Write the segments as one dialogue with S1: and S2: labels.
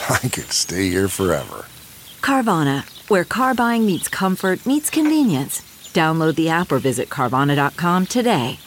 S1: I could stay here forever.
S2: Carvana, where car buying meets comfort, meets convenience. Download the app or visit Carvana.com today.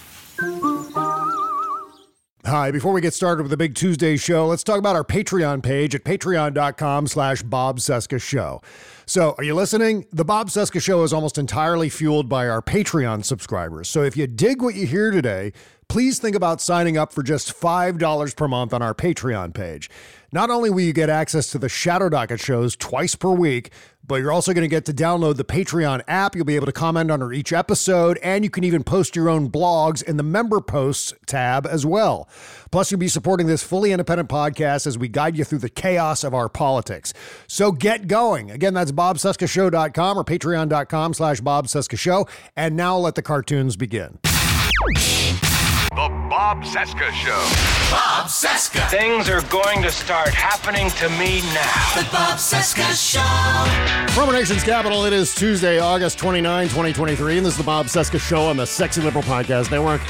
S3: Hi, before we get started with the big Tuesday show, let's talk about our Patreon page at patreon.com slash Bob Cesca Show. So, are you listening? The Bob Cesca Show is almost entirely fueled by our Patreon subscribers. So, if you dig what you hear today, please think about signing up for just $5 per month on our Patreon page. Not only will you get access to the Shadow Docket shows twice per week, but you're also going to get to download the Patreon app. You'll be able to comment under each episode, and you can even post your own blogs in the member posts tab as well. Plus, you'll be supporting this fully independent podcast as we guide you through the chaos of our politics. So get going. Again, that's bobcescashow.com or patreon.com slash bobcescashow. And now let the cartoons begin.
S4: Bob Cesca Show.
S5: Bob Cesca.
S6: Things are going to start happening to me now.
S5: The Bob Cesca Show.
S3: From our nation's capital, it is Tuesday, August 29, 2023, and this is the Bob Cesca Show on the Sexy Liberal Podcast Network.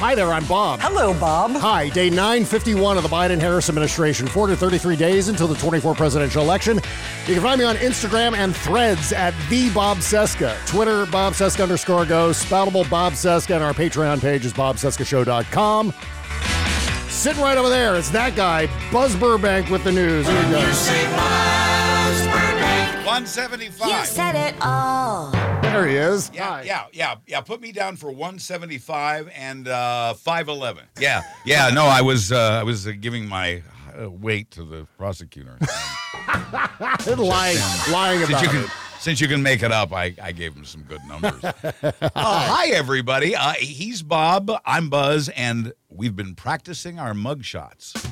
S3: Hi there, I'm Bob.
S7: Hello, Bob.
S3: Hi, day 951 of the Biden Harris administration, 433 days until the 24 presidential election. You can find me on Instagram and threads at the Bob Cesca, Twitter, Bob Cesca underscore go, Spoutible Bob Cesca, and our Patreon page is bobcescashow.com. Sitting right over there, it's that guy, Buzz Burbank with the news. Here we go.
S5: You say Buzz Burbank.
S4: 175.
S7: You said it all.
S3: There he is.
S4: Yeah,
S3: Hi.
S4: yeah, yeah, yeah. Put me down for 175 and uh, 511. Yeah, yeah. No, I was uh, I was uh, giving my uh, weight to the prosecutor.
S3: lying, lying
S4: since
S3: about
S4: you can
S3: it.
S4: Since you can make it up, I, I gave him some good numbers. uh, hi everybody. Uh, he's Bob. I'm Buzz, and we've been practicing our mug shots.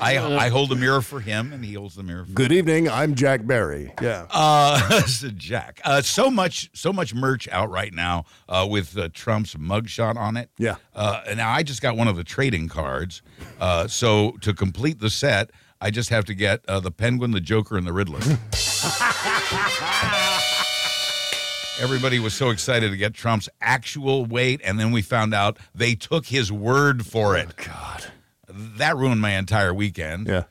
S4: I I hold a mirror for him, and he holds the mirror for
S3: Good evening. I'm Jack Barry. Yeah.
S4: Uh, so Jack. Uh, so much, so much merch out right now uh, with uh, Trump's mugshot on it.
S3: Yeah.
S4: Uh, and now I just got one of the trading cards. Uh, so to complete the set, I just have to get uh, the Penguin, the Joker, and the Riddler. Everybody was so excited to get Trump's actual weight, and then we found out they took his word for it.
S3: God.
S4: That ruined my entire weekend.
S3: Yeah.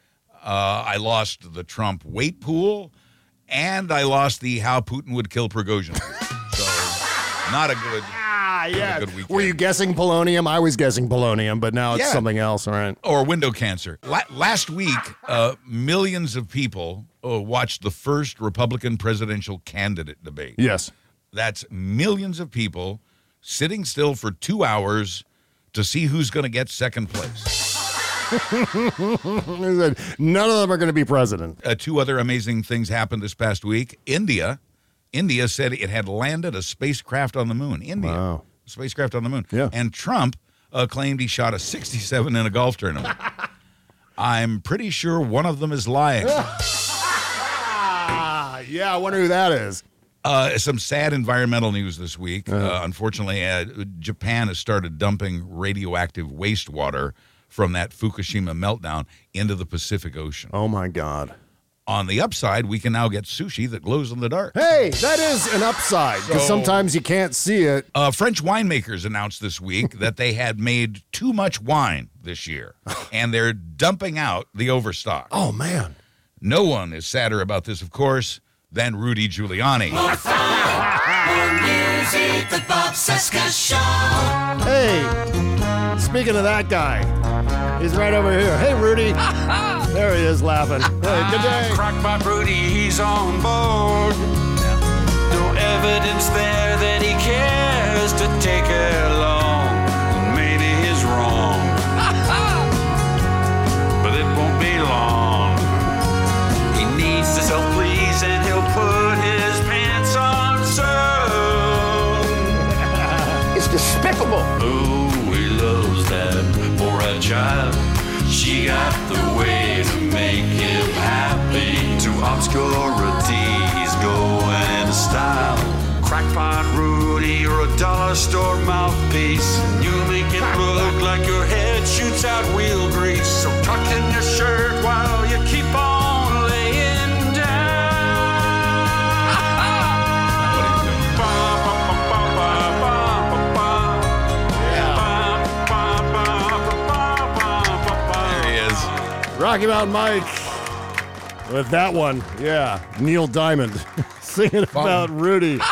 S4: Uh, I lost the Trump weight pool, and I lost the how Putin would kill Prigozhin. so, not a good.
S3: Ah, yeah.
S4: good weekend.
S3: Were you guessing polonium? I was guessing polonium, but now it's
S4: Yeah.
S3: something else. All right.
S4: Or window cancer. La- last week, uh, millions of people uh, watched the first Republican presidential candidate debate.
S3: Yes.
S4: That's millions of people sitting still for two hours to see who's going to get second place.
S3: None of them are going to be president.
S4: uh, two other amazing things happened this past week. India, India said it had landed a spacecraft on the moon. India,
S3: Wow.
S4: spacecraft on the moon.
S3: Yeah.
S4: And Trump uh, claimed he shot a 67 in a golf tournament. I'm pretty sure one of them is lying.
S3: Ah, yeah. I wonder who that is.
S4: Uh, some sad environmental news this week. Uh, unfortunately, uh, Japan has started dumping radioactive wastewater from that Fukushima meltdown into the Pacific Ocean.
S3: Oh my God.
S4: On the upside, we can now get sushi that glows in the dark.
S3: Hey, that is an upside because
S4: So-
S3: sometimes you can't see it.
S4: Uh, French winemakers announced this week that they had made too much wine this year, and they're dumping out the overstock.
S3: Oh man.
S4: No one is sadder about this, of course, than Rudy Giuliani.
S5: Music. The Bob Cesca Show.
S3: Hey, speaking of that guy, he's right over here. Hey, Rudy. There he is laughing. Hey, good day.
S8: Crackpot Rudy, he's on board. No evidence there that he cares to take along. Child. She got the way to make him happy. To obscurity, he's going in style. Crackpot Rudy, you're a dollar store mouthpiece. You make it look like your head shoots out wheel grease. So tuck in your shirt while you keep on
S3: Rocky Mountain Mike with that one. Yeah, Neil Diamond singing about Rudy.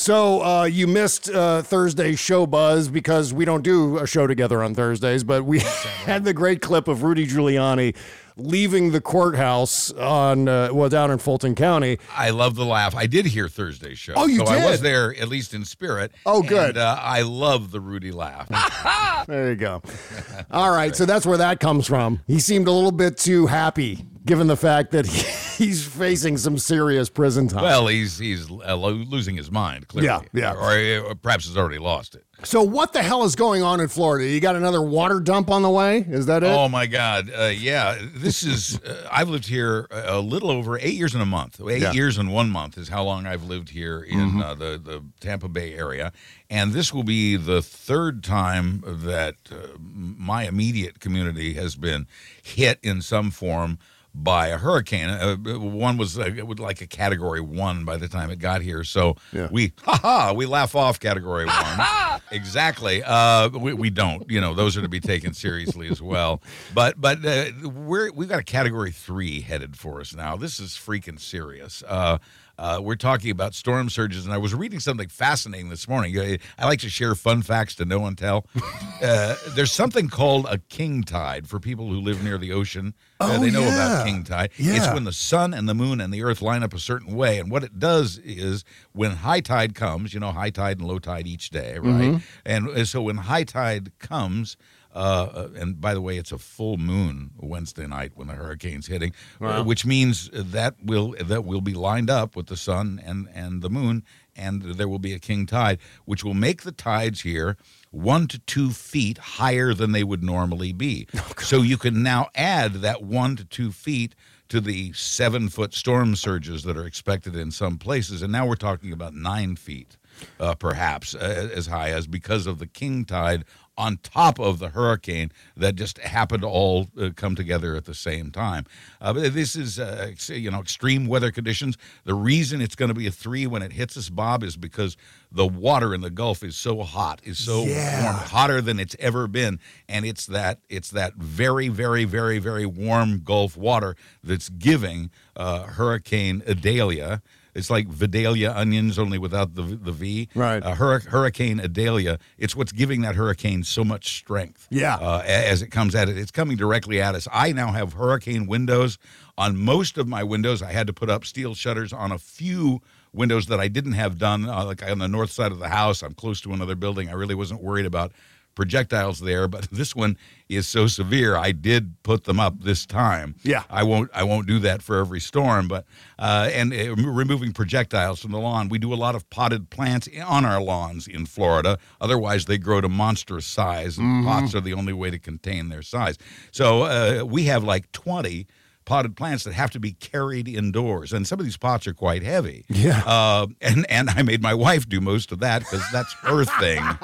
S3: So uh, you missed uh, Thursday's show buzz because we don't do a show together on Thursdays, but we had the great clip of Rudy Giuliani leaving the courthouse on uh, well down in Fulton County.
S4: I love the laugh. I did hear Thursday's show.
S3: Oh, you
S4: so I was there at least in spirit.
S3: Oh, good.
S4: And, uh, I love the Rudy laugh.
S3: There you go. All right, so that's where that comes from. He seemed a little bit too happy, given the fact that he, he's facing some serious prison time.
S4: well, he's he's uh, losing his mind. Clearly.
S3: Yeah, yeah.
S4: Or, or perhaps has already lost it.
S3: So what the hell is going on in Florida? You got another water dump on the way? Is that it?
S4: Oh my God! Uh, yeah, this is. Uh, I've lived here a little over eight years and a month. Eight
S3: Yeah.
S4: years and one month is how long I've lived here in uh, the the Tampa Bay area, and this will be the third time that uh, my immediate community has been hit in some form by a hurricane. Uh, one was uh, it was like a category one by the time it got here. So
S3: Yeah.
S4: we, ha ha, we laugh off category one. exactly. Uh, we, we don't. You know, those are to be taken seriously as well. But but uh, we're we've got a category three headed for us now. This is freaking serious. Uh, uh, we're talking about storm surges, and I was reading something fascinating this morning. I, I like to share fun facts to no one tell. Uh, there's something called a king tide for people who live near the ocean. Uh,
S3: Oh,
S4: they know
S3: yeah.
S4: about king tide. It's when the sun and the moon and the earth line up a certain way. And what it does is when high tide comes, you know, high tide and low tide each day, right? And uh, so when high tide comes, uh, uh, and by the way, it's a full moon Wednesday night when the hurricane's hitting, uh, which means that will that will be lined up with the sun and and the moon, and there will be a king tide, which will make the tides here one to two feet higher than they would normally be. so you can now add that one to two feet to the seven foot storm surges that are expected in some places, and now we're talking about nine feet, uh, perhaps uh, as high as because of the king tide on top of the hurricane that just happened to all uh, come together at the same time. Uh, but this is, uh, you know, extreme weather conditions. The reason it's going to be a three when it hits us, Bob, is because the water in the Gulf is so hot, is so
S3: Yeah.
S4: warm, hotter than it's ever been, and it's that it's that very, very, very, very warm Gulf water that's giving uh, Hurricane Idalia. It's like Vidalia onions, only without the the V.
S3: Right.
S4: Uh, hur- hurricane Idalia. It's what's giving that hurricane so much strength.
S3: Yeah.
S4: Uh, as it comes at it, it's coming directly at us. I now have hurricane windows on most of my windows. I had to put up steel shutters on a few windows that I didn't have done. Uh, like on the north side of the house, I'm close to another building. I really wasn't worried about projectiles there, but this one is so severe. I did put them up this time.
S3: Yeah.
S4: I won't. I won't do that for every storm, but uh, and uh, removing projectiles from the lawn. We do a lot of potted plants on our lawns in Florida. Otherwise, they grow to monstrous size, and pots are the only way to contain their size. So uh, we have like twenty potted plants that have to be carried indoors, and some of these pots are quite heavy.
S3: Yeah.
S4: Uh, and and I made my wife do most of that because that's her thing.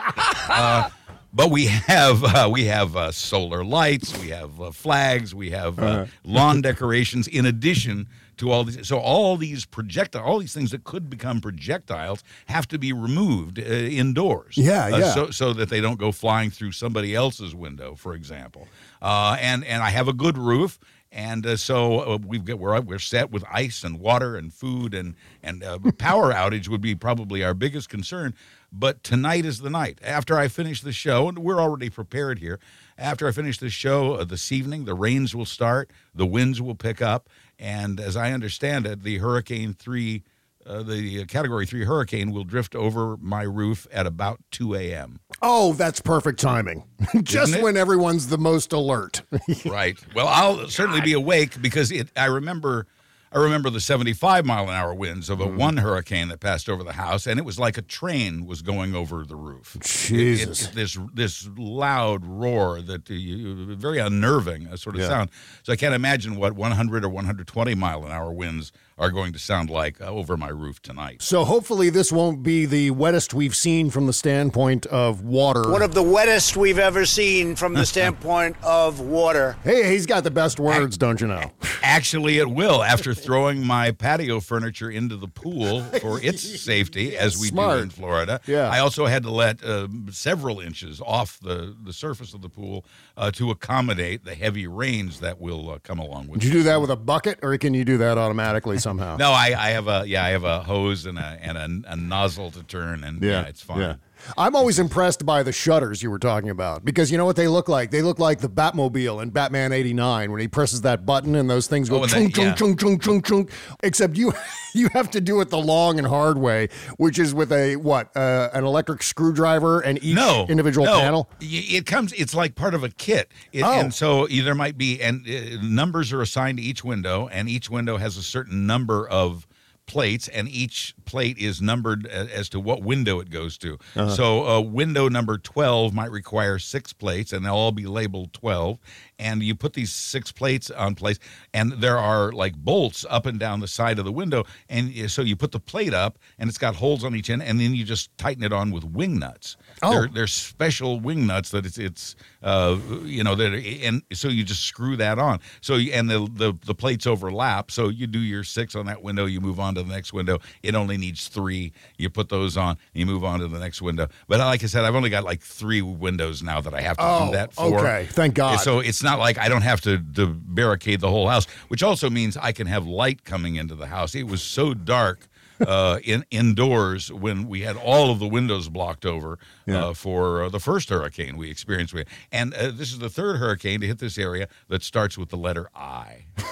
S4: Uh, but we have uh, we have uh, solar lights, we have uh, flags, we have uh, lawn decorations. In addition to all these, so all these projectile, all these things that could become projectiles have to be removed uh, indoors.
S3: Yeah,
S4: Uh,
S3: yeah.
S4: so so that they don't go flying through somebody else's window, for example. Uh, and and I have a good roof. And uh, so uh, we've got we're we're set with ice and water and food and and uh, power outage would be probably our biggest concern. But tonight is the night. After I finish the show, and we're already prepared here. After I finish the show uh, this evening, the rains will start, the winds will pick up, and as I understand it, the Hurricane Three, uh, the Category Three hurricane, will drift over my roof at about two a.m.
S3: Oh, that's perfect timing. Just when everyone's the most alert.
S4: right. Well, I'll certainly be awake because it. I remember, I remember the 75 mile an hour winds of a
S3: Mm-hmm.
S4: one hurricane that passed over the house, and it was like a train was going over the roof.
S3: Jesus.
S4: it- this this loud roar that you, very unnerving uh, sort of
S3: Yeah.
S4: sound. So I can't imagine what 100 or 120 mile an hour winds are going to sound like uh, over my roof tonight.
S3: So hopefully this won't be the wettest we've seen from the standpoint of water.
S9: One of the wettest we've ever seen from the standpoint of water.
S3: hey, he's got the best words, don't you know?
S4: Actually, it will. After throwing my patio furniture into the pool for its safety, as we
S3: Smart.
S4: do in Florida,
S3: Yeah.
S4: I also had to let uh, several inches off the, the surface of the pool uh, to accommodate the heavy rains that will uh, come along with
S3: Did you do that with a bucket, or can you do that automatically somehow?
S4: No, I, I have a yeah, I have a hose and a and a, a nozzle to turn, and yeah, it's fine.
S3: Yeah. I'm always impressed by the shutters you were talking about because you know what they look like? They look like the Batmobile in Batman 89 when he presses that button and those things go
S4: Oh, and
S3: chung,
S4: they-
S3: chung,
S4: yeah.
S3: chung, chung, chung, chung. Except you you have to do it the long and hard way, which is with a what? Uh, an electric screwdriver and each
S4: no
S3: individual
S4: no.
S3: panel?
S4: It comes. It's like part of a kit, It-
S3: Oh.
S4: and so there might be and uh, numbers are assigned to each window, and each window has a certain number of plates, and each plate is numbered as to what window it goes to.
S3: Uh-huh.
S4: So, uh, window number twelve might require six plates, and they'll all be labeled twelve. And you put these six plates on place, and there are like bolts up and down the side of the window, and uh, so you put the plate up, and it's got holes on each end, and then you just tighten it on with wing nuts.
S3: Oh.
S4: They're, they're special wing nuts that it's it's uh you know that and so you just screw that on. So you, and the, the the plates overlap. So you do your six on that window, you move on to the next window. It only needs three. You put those on, you move on to the next window. But like I said, I've only got like three windows now that I have to
S3: Oh,
S4: do that for.
S3: okay. Thank God.
S4: So it's not like I don't have to, to barricade the whole house, which also means I can have light coming into the house. It was so dark uh, in indoors when we had all of the windows blocked over
S3: Yeah.
S4: uh, for uh, the first hurricane we experienced. And uh, this is the third hurricane to hit this area that starts with the letter I.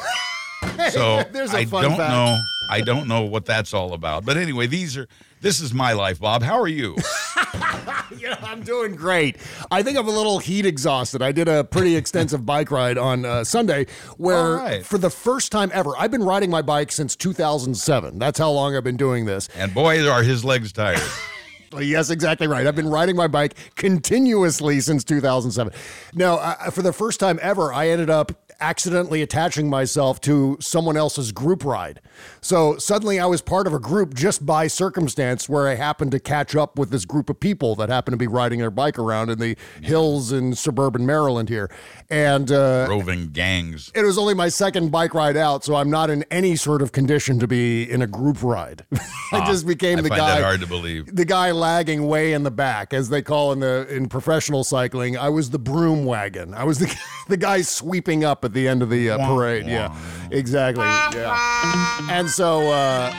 S4: So
S3: There's a
S4: I
S3: fun
S4: don't
S3: fact.
S4: know. I don't know what that's all about. But anyway, these are. This is my life, Bob. How are you?
S3: Yeah, I'm doing great. I think I'm a little heat exhausted. I did a pretty extensive bike ride on uh, Sunday where,
S4: right.
S3: for the first time ever, I've been riding my bike since 2007. That's how long I've been doing this.
S4: And boy, are his legs tired.
S3: Yes, exactly right. I've been riding my bike continuously since 2007. Now, uh, for the first time ever, I ended up accidentally attaching myself to someone else's group ride. So suddenly I was part of a group just by circumstance where I happened to catch up with this group of people that happened to be riding their bike around in the hills in suburban Maryland here. And uh,
S4: Roving gangs.
S3: it was only my second bike ride out, so I'm not in any sort of condition to be in a group ride. I just became
S4: I
S3: the
S4: find
S3: guy
S4: that hard to believe.
S3: the guy lagging way in the back, as they call in the in professional cycling. I was the broom wagon. I was the the guy sweeping up at the end of the uh, parade. Yeah, exactly. Yeah, and so uh,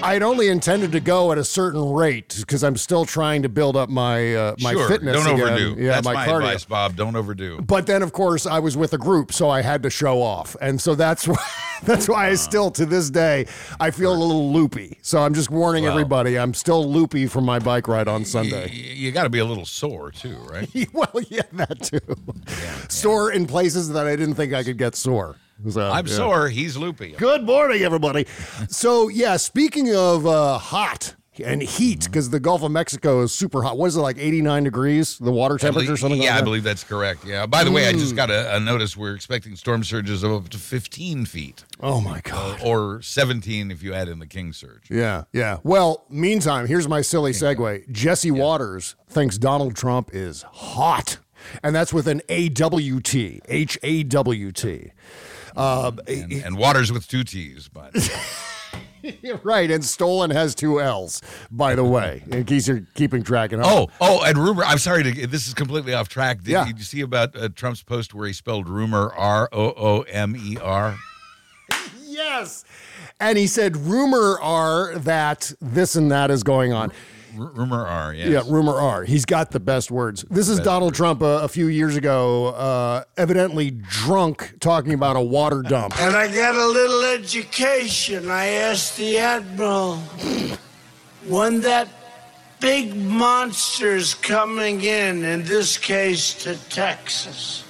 S3: I'd only intended to go at a certain rate because I'm still trying to build up my uh, my
S4: sure.
S3: fitness.
S4: Don't
S3: again.
S4: overdo.
S3: Yeah,
S4: That's
S3: my,
S4: my,
S3: cardio.
S4: advice, Bob. Don't overdo.
S3: But then, of course, I was with a group, so I had to show off, and so that's why that's why I still, to this day, I feel a little loopy. So I'm just warning
S4: Well.
S3: everybody, I'm still loopy from my bike ride on
S4: Y-
S3: Sunday.
S4: You, got to be a little sore too, right?
S3: well, yeah, that too. Sore in places that I didn't think I could get sore. So,
S4: I'm
S3: yeah.
S4: sore. He's loopy.
S3: Good morning, everybody. so, yeah, speaking of uh, hot and heat, because the Gulf of Mexico is super hot. What is it, like 89 degrees, the water temperature,
S4: believe-
S3: something
S4: yeah,
S3: like
S4: I believe that's correct. Yeah. By the way, I
S3: Mm.
S4: just got a, a notice. We're expecting storm surges of up to 15 feet,
S3: Oh, my God.
S4: or 17 if you add in the king surge.
S3: Yeah, yeah. Well, meantime, here's my silly segue. Jesse Watters thinks Donald Trump is hot, and that's with an A W T, H A W T. Uh,
S4: And, and Watters with two T's, but
S3: right, and stolen has two L's, by the way, in case you're keeping track home.
S4: Oh, oh, and rumor. I'm sorry to. This is completely off track. Did,
S3: Yeah.
S4: did you see about uh, Trump's post where he spelled rumor R O O M E R?
S3: yes. And he said, rumor are that this and that is going on.
S4: R- rumor R. Yes.
S3: Yeah, rumor are. He's got the best words. This is Donald Trump uh, a few years ago, uh, evidently drunk, talking about a water dump.
S10: And I got a little education. I asked the Admiral when that big monster's coming in, in this case to Texas.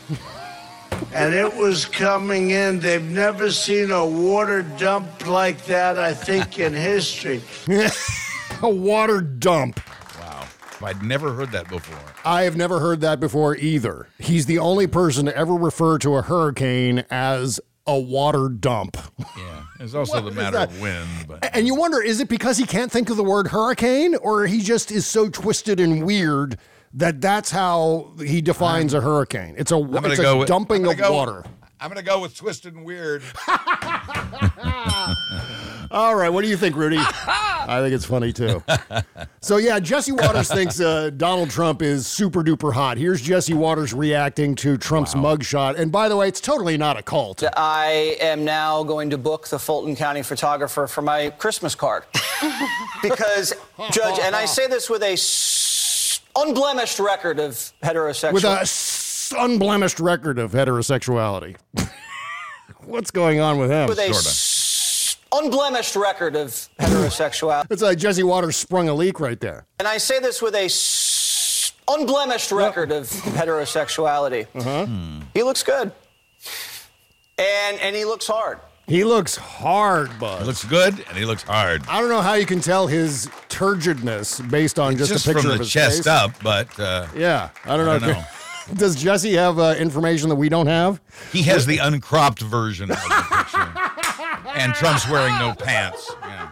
S10: And it was coming in. They've never seen a water dump like that, I think, in history.
S3: a water dump.
S4: Wow. I'd never heard that before.
S3: I have never heard that before either. He's the only person to ever refer to a hurricane as a water dump.
S4: Yeah. It's also the matter of when, but
S3: And you wonder, is it because he can't think of the word hurricane, or he just is so twisted and weird that that's how he defines a hurricane? It's a, it's a
S4: with,
S3: dumping
S4: I'm
S3: of
S4: go-
S3: water.
S4: I'm gonna go with twisted and weird.
S3: All right, what do you think, Rudy? I think it's funny too. So yeah, Jesse Watters thinks uh, Donald Trump is super duper hot. Here's Jesse Watters reacting to Trump's mugshot, and by the way, it's totally not a cult.
S11: I am now going to book the Fulton County photographer for my Christmas card. because, Judge, and I say this with a s- unblemished record of heterosexual.
S3: with a s- unblemished record of heterosexuality. What's going on with him?
S11: with a s- unblemished record of heterosexuality.
S3: It's like Jesse Watters sprung a leak right there.
S11: And I say this with a s- unblemished record of heterosexuality.
S3: Uh-huh.
S11: He looks good. And and he looks hard.
S3: He looks hard, Buzz.
S4: He looks good and he looks hard.
S3: I don't know how you can tell his turgidness based on just,
S4: Just
S3: a picture
S4: from
S3: of
S4: the
S3: his
S4: chest
S3: face.
S4: up, but uh,
S3: Yeah, I don't know.
S4: I don't know.
S3: Does Jesse have uh, information that we don't have?
S4: he has the uncropped version of the picture. and Trump's wearing no pants. Yeah.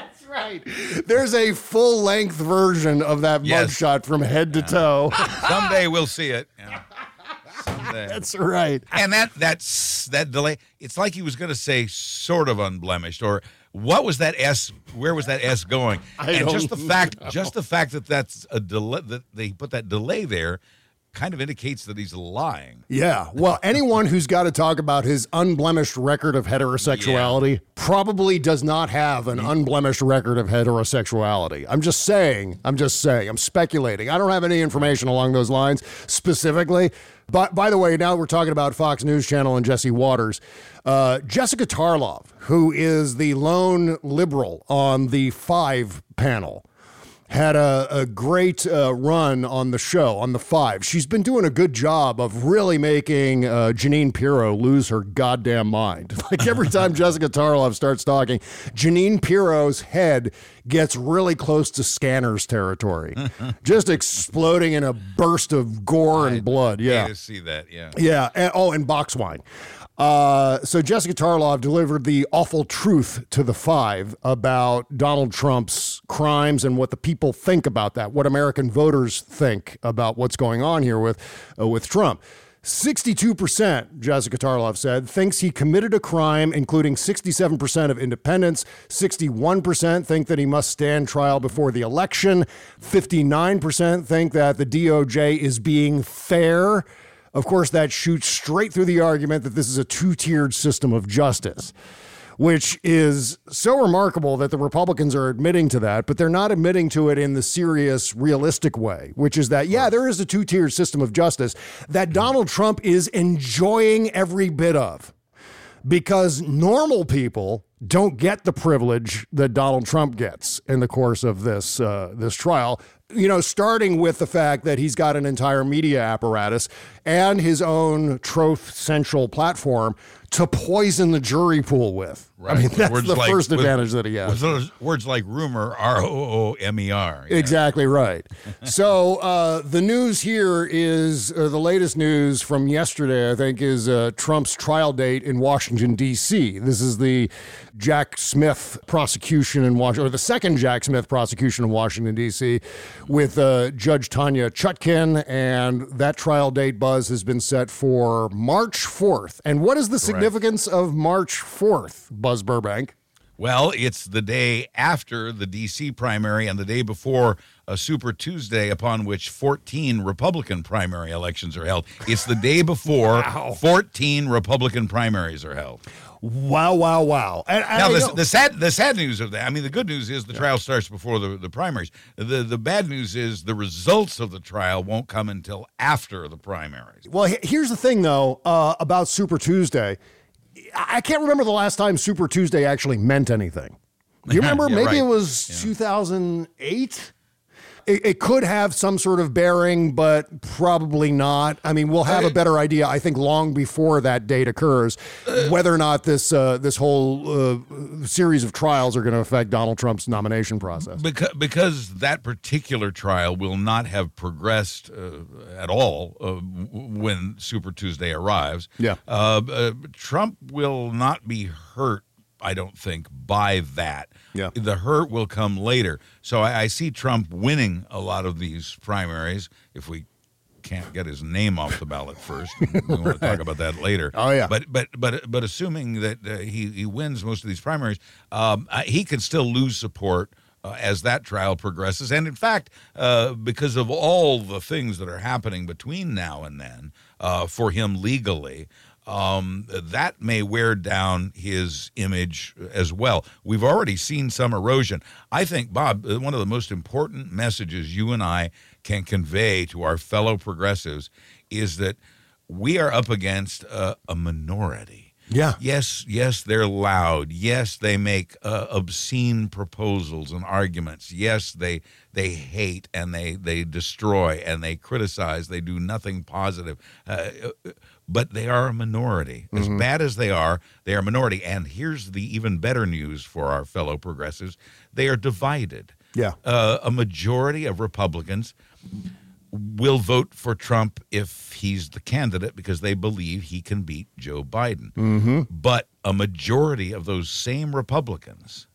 S3: That's right. There's a full length version of that
S4: Yes.
S3: mugshot from head to toe.
S4: Someday we'll see it. Yeah. Someday.
S3: That's right.
S4: and that that's that delay. It's like he was going to say sort of unblemished, or what was that S? Where was that S going?
S3: I
S4: and just the
S3: don't
S4: fact, just the fact that that's a delay that they put that delay there, kind of indicates that he's lying.
S3: Yeah. Well, anyone who's got to talk about his unblemished record of heterosexuality probably does not have an unblemished record of heterosexuality. I'm just saying. I'm just saying. I'm speculating. I don't have any information along those lines specifically. But by the way, now we're talking about Fox News Channel and Jesse Watters. Uh, Jessica Tarlov, who is the lone liberal on the five panel, had a, a great uh, run on the show on the five. She's been doing a good job of really making uh, Jeanine Pirro lose her goddamn mind. Like every time Jessica Tarlov starts talking, Jeanine Pirro's head gets really close to Scanner's territory, just exploding in a burst of gore and blood.
S4: Yeah, see that. Yeah.
S3: Yeah. And, oh, and box wine. Uh, so Jessica Tarlov delivered the awful truth to the five about Donald Trump's crimes and what the people think about that, what American voters think about what's going on here with uh, with Trump. 62%, Jessica Tarlov said, thinks he committed a crime, including 67% of independents. 61% think that he must stand trial before the election. 59% think that the DOJ is being fair. Of course, that shoots straight through the argument that this is a two tiered system of justice, which is so remarkable that the Republicans are admitting to that, but they're not admitting to it in the serious, realistic way, which is that, yeah, there is a two tiered system of justice that Donald Trump is enjoying every bit of because normal people don't get the privilege that Donald Trump gets in the course of this uh, this trial. You know, starting with the fact that he's got an entire media apparatus and his own Truth Central platform to poison the jury pool with. I mean, that's
S4: Words
S3: the
S4: like-
S3: first
S4: with-
S3: advantage that he has.
S4: with words like rumor, R O O M E R.
S3: Exactly right. so uh, the news here is uh, the latest news from yesterday. I think is uh, Trump's trial date in Washington D.C. This is the Jack Smith prosecution in Washington, or the second Jack Smith prosecution in Washington D.C. with uh, Judge Tanya Chutkin, and that trial date buzz has been set for March fourth. And what is the significance of March fourth, Buzz Burbank?
S4: Well, it's the day after the D.C. primary and the day before a Super Tuesday upon which 14 Republican primary elections are held. It's the day before 14 Republican primaries are held.
S3: Wow, wow, wow. And,
S4: now, the, the sad the sad news of that, I mean, the good news is the trial starts before the, the primaries. The the bad news is the results of the trial won't come until after the primaries.
S3: Well, here's the thing, though, uh, about Super Tuesday. I can't remember the last time Super Tuesday actually meant anything. Do you remember?
S4: Yeah,
S3: Maybe
S4: right.
S3: it was 2008. It, it could have some sort of bearing, but probably not. I mean, we'll have a better idea, I think, long before that date occurs, whether or not this uh, this whole uh, series of trials are going to affect Donald Trump's nomination process.
S4: Because, because that particular trial will not have progressed uh, at all uh, when Super Tuesday arrives.
S3: Yeah.
S4: Uh, uh, Trump will not be hurt, I don't think, by that.
S3: Yeah.
S4: The hurt will come later. So I, I see Trump winning a lot of these primaries if we can't get his name off the ballot first. we want to talk about that later.
S3: Oh, yeah.
S4: But but but but assuming that uh, he he wins most of these primaries, um, uh, he can still lose support. Uh, as that trial progresses, and in fact, uh, because of all the things that are happening between now and then uh, for him legally, um, that may wear down his image as well. We've already seen some erosion. I think, Bob, uh, one of the most important messages you and I can convey to our fellow progressives is that we are up against uh, a minority.
S3: Yeah.
S4: Yes, yes, they're loud. Yes, they make uh, obscene proposals and arguments. Yes, they they hate and they they destroy and they criticize. They do nothing positive. Uh, but they are a minority. As bad as they are, they are a minority. And here's the even better news for our fellow progressives: they are divided.
S3: Yeah.
S4: Uh, a majority of Republicans will vote for Trump if he's the candidate because they believe he can beat Joe Biden.
S3: Mm-hmm.
S4: But a majority of those same Republicans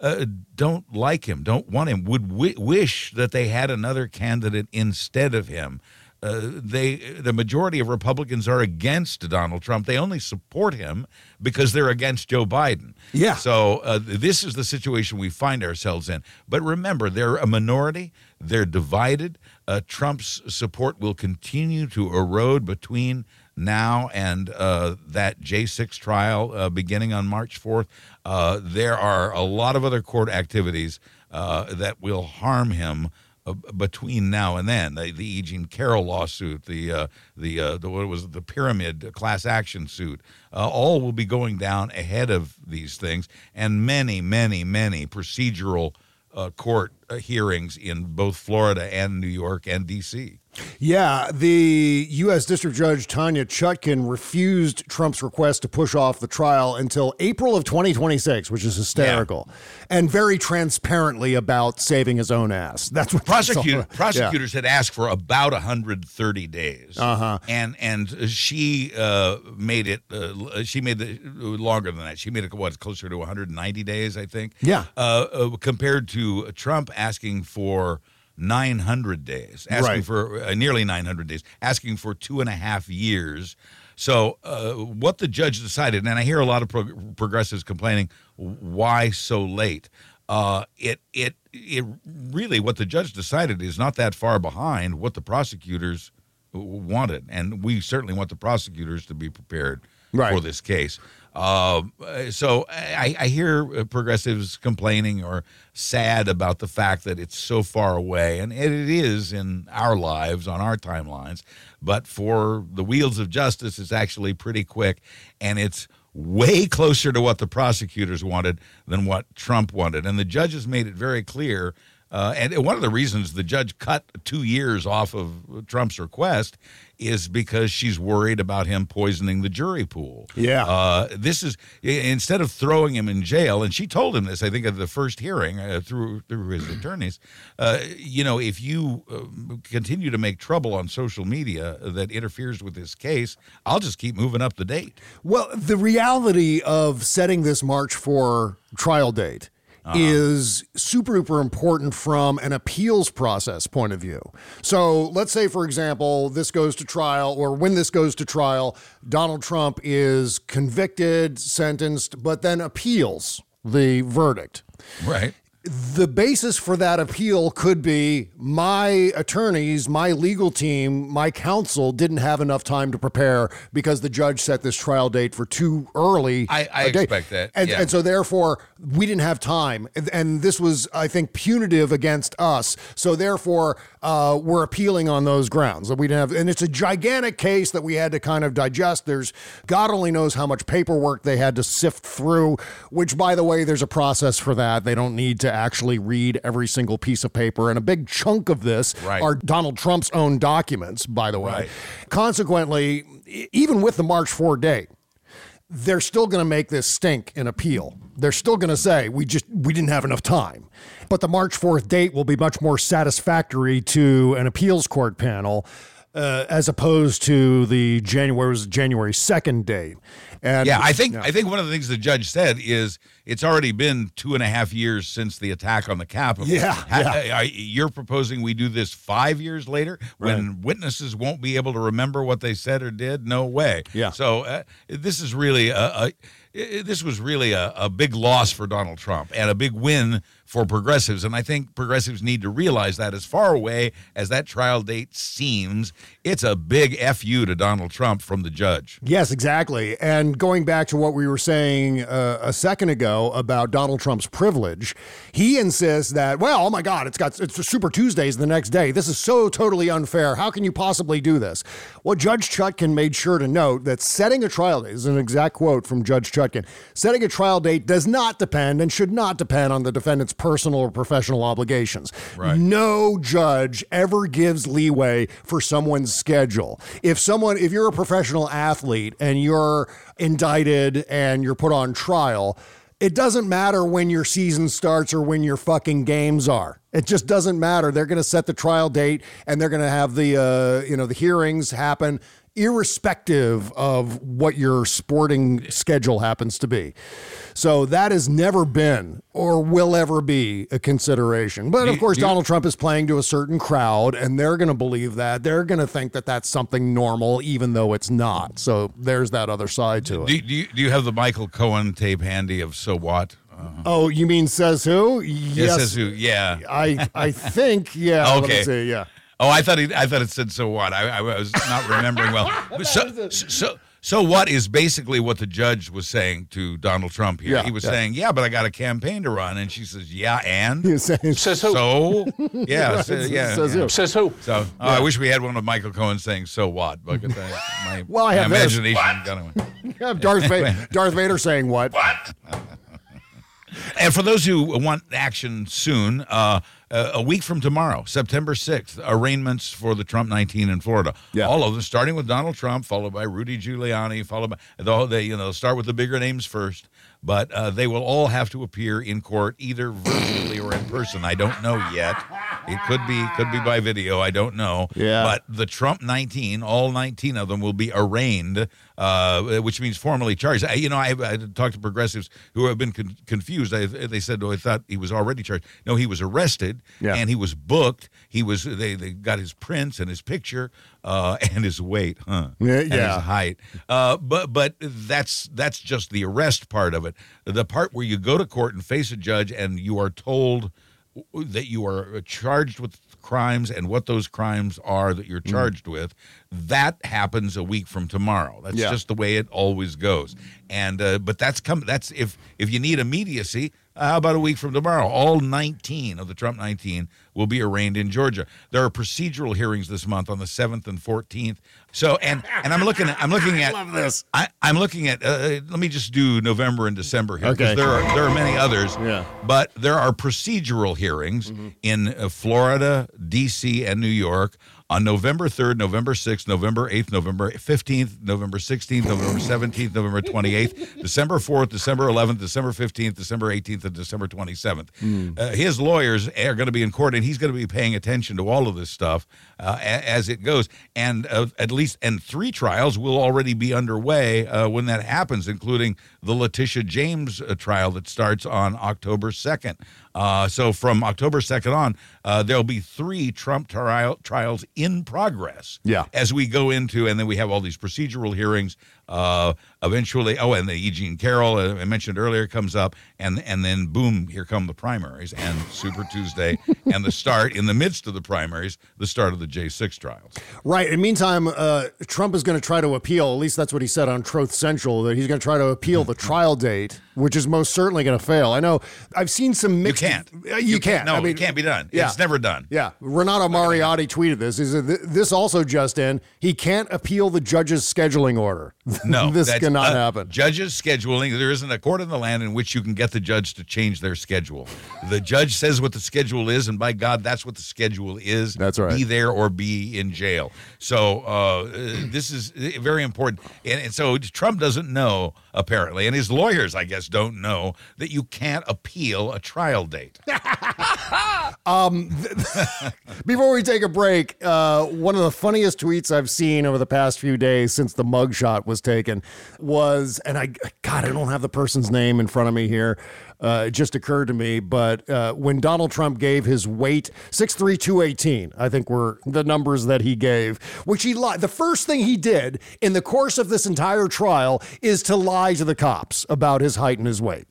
S4: uh, don't like him, don't want him, would wi- wish that they had another candidate instead of him. Uh, they the majority of Republicans are against Donald Trump. They only support him because they're against Joe Biden.
S3: Yeah.
S4: So uh, this is the situation we find ourselves in. But remember, they're a minority. They're divided. Uh, Trump's support will continue to erode between now and uh, that J6 trial uh, beginning on March 4th. Uh, there are a lot of other court activities uh, that will harm him between now and then. The, the E. Jean Carroll lawsuit, the uh, the uh, the what was it, the pyramid class action suit, uh, all will be going down ahead of these things, and many, many, many procedural uh, court uh, hearings in both Florida and New York and D.C.
S3: Yeah, the U.S. District Judge Tanya Chutkin refused Trump's request to push off the trial until April of 2026, which is hysterical, and very transparently about saving his own ass. That's what
S4: Prosecutor, prosecutors had asked for about 130 days,
S3: Uh-huh.
S4: and and she uh, made it. Uh, she made it longer than that. She made it what closer to 190 days, I think.
S3: Yeah.
S4: Uh, uh, compared to Trump asking for 900 days, asking
S3: Right.
S4: for uh, nearly 900 days, asking for two and a half years. So, uh, what the judge decided, and I hear a lot of prog- progressives complaining, why so late? Uh, it it it really what the judge decided is not that far behind what the prosecutors wanted, and we certainly want the prosecutors to be prepared
S3: Right.
S4: for this case. Uh, so I, I hear progressives complaining or sad about the fact that it's so far away, and it is in our lives on our timelines. But for the wheels of justice, it's actually pretty quick, and it's way closer to what the prosecutors wanted than what Trump wanted. And the judges made it very clear. Uh, and one of the reasons the judge cut two years off of Trump's request is because she's worried about him poisoning the jury pool.
S3: Yeah.
S4: Uh, this is instead of throwing him in jail, and she told him this. I think at the first hearing uh, through through his attorneys. Uh, you know, if you uh, continue to make trouble on social media that interferes with this case, I'll just keep moving up the date.
S3: Well, the reality of setting this March for trial date Uh-huh. is super duper important from an appeals process point of view. So let's say, for example, this goes to trial, or when this goes to trial, Donald Trump is convicted, sentenced, but then appeals the verdict.
S4: Right.
S3: The basis for that appeal could be my attorneys, my legal team, my counsel didn't have enough time to prepare because the judge set this trial date for too early.
S4: I- I expect that,
S3: And,
S4: yeah.
S3: and so therefore we didn't have time. And, and this was, I think, punitive against us. So therefore uh, we're appealing on those grounds that we didn't have. And it's a gigantic case that we had to kind of digest. There's God only knows how much paperwork they had to sift through, which by the way, there's a process for that. They don't need to actually read every single piece of paper. And a big chunk of this
S4: Right.
S3: are Donald Trump's own documents, by the way.
S4: Right.
S3: Consequently, even with the March 4 date, they're still going to make this stink in appeal. They're still going to say we just we didn't have enough time. But the March 4th date will be much more satisfactory to an appeals court panel uh, as opposed to the January was January 2nd date. And
S4: Yeah, I think
S3: Yeah.
S4: I think one of the things the judge said is it's already been two and a half years since the attack on the Capitol.
S3: Yeah,
S4: Ha-
S3: yeah.
S4: I- you're proposing we do this five years later when witnesses won't be able to remember what they said or did. No way.
S3: Yeah.
S4: So uh, this is really a, a this was really a, a big loss for Donald Trump and a big win for progressives. And I think progressives need to realize that as far away as that trial date seems, it's a big fu to Donald Trump from the judge.
S3: Yes, exactly. And going back to what we were saying uh, a second ago about Donald Trump's privilege, he insists that, well, oh my God, it's got it's Super Tuesdays the next day. This is so totally unfair. How can you possibly do this? Well, Judge Chutkin made sure to note that setting a trial date is an exact quote from Judge Chutkin. Setting a trial date does not depend and should not depend on the defendant's personal or professional obligations.
S4: Right.
S3: No judge ever gives leeway for someone's schedule. If someone, if you're a professional athlete and you're indicted and you're put on trial, it doesn't matter when your season starts or when your fucking games are. It just doesn't matter. They're going to set the trial date and they're going to have the uh, you know the hearings happen irrespective of what your sporting schedule happens to be. So that has never been or will ever be a consideration. But of course,
S4: do
S3: Donald Trump is playing to a certain crowd, and they're going to believe that. They're going to think that that's something normal, even though it's not. So there's that other side to it.
S4: Do, you, do you have the Michael Cohen tape handy of So What? Uh,
S3: oh, you mean says who?
S4: Yes.
S3: Yes.
S4: says who? Yeah.
S3: I I think yeah. Let me
S4: Okay.
S3: see, yeah.
S4: Oh, I thought he, I thought it said so what. I, I was not remembering well. So, so so what is basically what the judge was saying to Donald Trump here?
S3: Yeah,
S4: he was
S3: yeah.
S4: saying, "Yeah, but I got a campaign to run," and she says, "Yeah, and
S3: He's saying
S12: Says who?
S4: so yeah,
S3: Right,
S4: so, yeah,
S3: says
S4: yeah.
S3: who?
S12: Says who?
S4: So oh, I wish we had one of Michael Cohen saying "so what," but my,
S3: Well, I
S4: my
S3: have this.
S4: imagination got away.
S3: You have Darth Vader, Darth Vader saying what? what?
S4: And for those who want action soon, uh, uh, a week from tomorrow, September 6th, arraignments for the Trump 19 in Florida.
S3: Yeah.
S4: All of them, starting with Donald Trump, followed by Rudy Giuliani, followed by, they'll- they, you know, start with the bigger names first, but uh, they will all have to appear in court either virtually or in person. I don't know yet. It could be could be by video. I don't know.
S3: Yeah.
S4: But the Trump 19, all 19 of them will be arraigned, uh, which means formally charged. I, you know, I, I talked to progressives who have been con- confused. I, they said, "Oh, I thought he was already charged." No, he was arrested
S3: Yeah.
S4: and he was booked. He was they they got his prints and his picture uh, and his weight, huh?
S3: Yeah,
S4: and
S3: yeah.
S4: his height. Uh, but but that's that's just the arrest part of it. The part where you go to court and face a judge and you are told that you are charged with crimes and what those crimes are that
S3: Mm.
S4: you're charged with that happens a week from tomorrow that's
S3: Yeah.
S4: just the way it always goes and uh, but that's come that's if if you need immediacy uh, how about a week from tomorrow all 19 of the trump 19 will be arraigned in georgia there are procedural hearings this month on the 7th and 14th so and and i'm looking at i'm looking at
S3: love this.
S4: I, I'm looking at. Uh, let me just do November and December here because
S3: Okay.
S4: there are there are many others.
S3: Yeah.
S4: But there are procedural hearings in uh, Florida, D.C., and New York on November 3rd, November 6th, November 8th, November 15th, November 16th, November 17th, November 28th, December 4th, December 11th, December 15th, December 18th, and December 27th. Uh, his lawyers are going to be in court, and he's going to be paying attention to all of this stuff uh, as it goes. And uh, at least, and three trials will already be underway uh, when that happens, including the Letitia James uh, trial that starts on October 2nd. Uh, so from October 2nd on, uh, there'll be three Trump trial, trials in progress
S3: Yeah.
S4: as we go into, and then we have all these procedural hearings Uh, eventually, oh, and the E. Jean Carroll uh, I mentioned earlier comes up, and and then boom, here come the primaries and Super Tuesday, and the start in the midst of the primaries, the start of the J6 trials.
S3: Right. In the meantime, uh, Trump is going to try to appeal. At least that's what he said on Truth Central. That he's going to try to appeal the trial date, which is most certainly going to fail. I know. I've seen some mixed.
S4: You can't.
S3: Uh, You, can't.
S4: No,
S3: I mean,
S4: it can't be done.
S3: Yeah.
S4: It's never done.
S3: Yeah, Renato Mariotti tweeted this. He said, "This also just in: he can't appeal the judge's scheduling order.
S4: No,
S3: this
S4: that's,
S3: cannot
S4: uh,
S3: happen.
S4: Judges scheduling. There isn't a court in the land in which you can get the judge to change their schedule. The judge says what the schedule is, and by God, that's what the schedule is.
S3: That's right.
S4: Be there or be in jail. So uh, uh, this is uh, very important. And, and so Trump doesn't know apparently, and his lawyers, I guess, don't know that you can't appeal a trial date.
S3: Um, before we take a break, uh, one of the funniest tweets I've seen over the past few days since the mugshot was taken was, and I, God, I don't have the person's name in front of me here. Uh, it just occurred to me, but uh, when Donald Trump gave his weight, 6'3", I think were the numbers that he gave, which he lied. The first thing he did in the course of this entire trial is to lie to the cops about his height and his weight.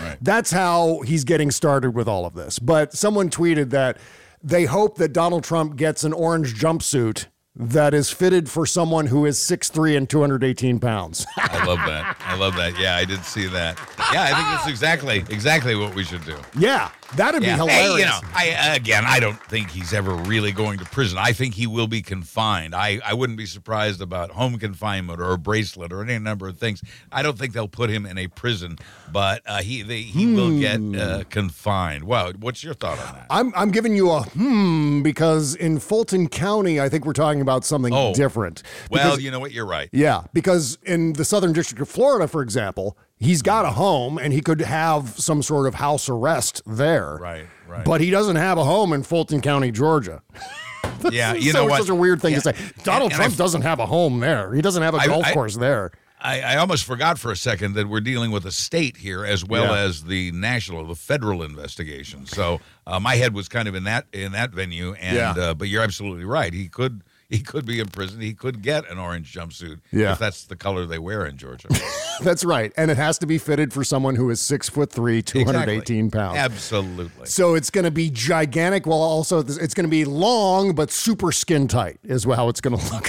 S3: Right. That's how he's getting started with all of this. But someone tweeted that they hope that Donald Trump gets an orange jumpsuit that is fitted for someone who is 6'3 and 218 pounds.
S4: I love that. I love that. Yeah, I did see that. Yeah, I think that's exactly exactly what we should do.
S3: yeah, that'd be hilarious.
S4: Hey, you know, I again, I don't think he's ever really going to prison. I think he will be confined. I, I wouldn't be surprised about home confinement or a bracelet or any number of things. I don't think they'll put him in a prison, but uh, he they, he will get uh, confined. Wow, what's your thought on that?
S3: I'm, I'm giving you a hmm because in Fulton County, I think we're talking about something
S4: Oh.
S3: different.
S4: Well, you know what? You're right.
S3: Yeah, because in the Southern District of Florida, for example, he's got a home and he could have some sort of house arrest there.
S4: Right, right.
S3: But he doesn't have a home in Fulton County, Georgia.
S4: yeah, you
S3: so
S4: know
S3: it's
S4: what?
S3: such a weird thing
S4: Yeah.
S3: to say. Donald
S4: And- and
S3: Trump
S4: I-
S3: doesn't have a home there. He doesn't have a
S4: I-
S3: golf
S4: I-
S3: course there.
S4: I, I almost forgot for a second that we're dealing with a state here as well
S3: Yeah.
S4: as the national, the federal investigation. So uh, my head was kind of in that in that venue, and
S3: Yeah.
S4: uh, but you're absolutely right. He could he could be in prison. He could get an orange jumpsuit
S3: Yeah.
S4: if that's the color they wear in Georgia.
S3: That's right. And it has to be fitted for someone who is six foot three, 218 pounds.
S4: Absolutely.
S3: So it's going to be gigantic while also it's going to be long but super skin tight is how it's going to look.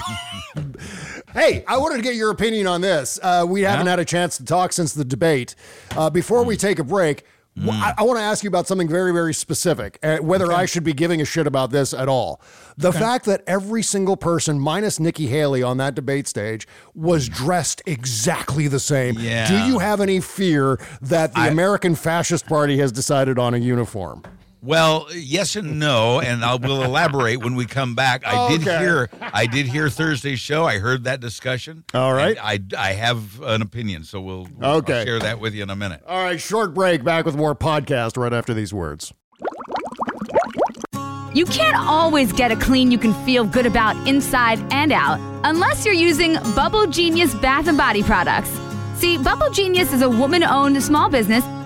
S3: hey, I wanted to get your opinion on this. Uh, we haven't had a chance to talk since the debate. Uh, before we take a break, wh- I, want to ask you about something very, very specific, uh, whether I should be giving a shit about this at all. The fact that every single person, minus Nikki Haley on that debate stage, was dressed exactly the same.
S4: Yeah.
S3: Do you have any fear that the
S4: I-
S3: American Fascist Party has decided on a uniform?
S4: Well, yes and no, and I will elaborate when we come back. I did
S3: Okay.
S4: hear, I did hear Thursday's show. I heard that discussion.
S3: All right.
S4: I, I have an opinion, so we'll, we'll I'll
S3: Okay.
S4: share that with you in a minute.
S3: All right, short break. Back with more podcast right after these words.
S12: You can't always get a clean you can feel good about inside and out unless you're using Bubble Genius bath and body products. See, Bubble Genius is a woman owned small business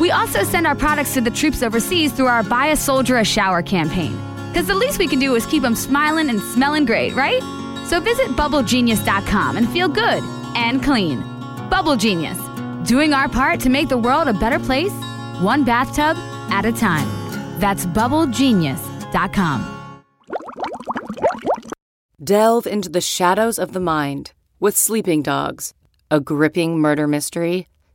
S12: We also send our products to the troops overseas through our Buy a Soldier a Shower campaign. Because the least we can do is keep them smiling and smelling great, right? So visit bubblegenius.com and feel good and clean. Bubble Genius, doing our part to make the world a better place, one bathtub at a time. That's bubblegenius.com.
S13: Delve into the shadows of the mind with Sleeping Dogs, a gripping murder mystery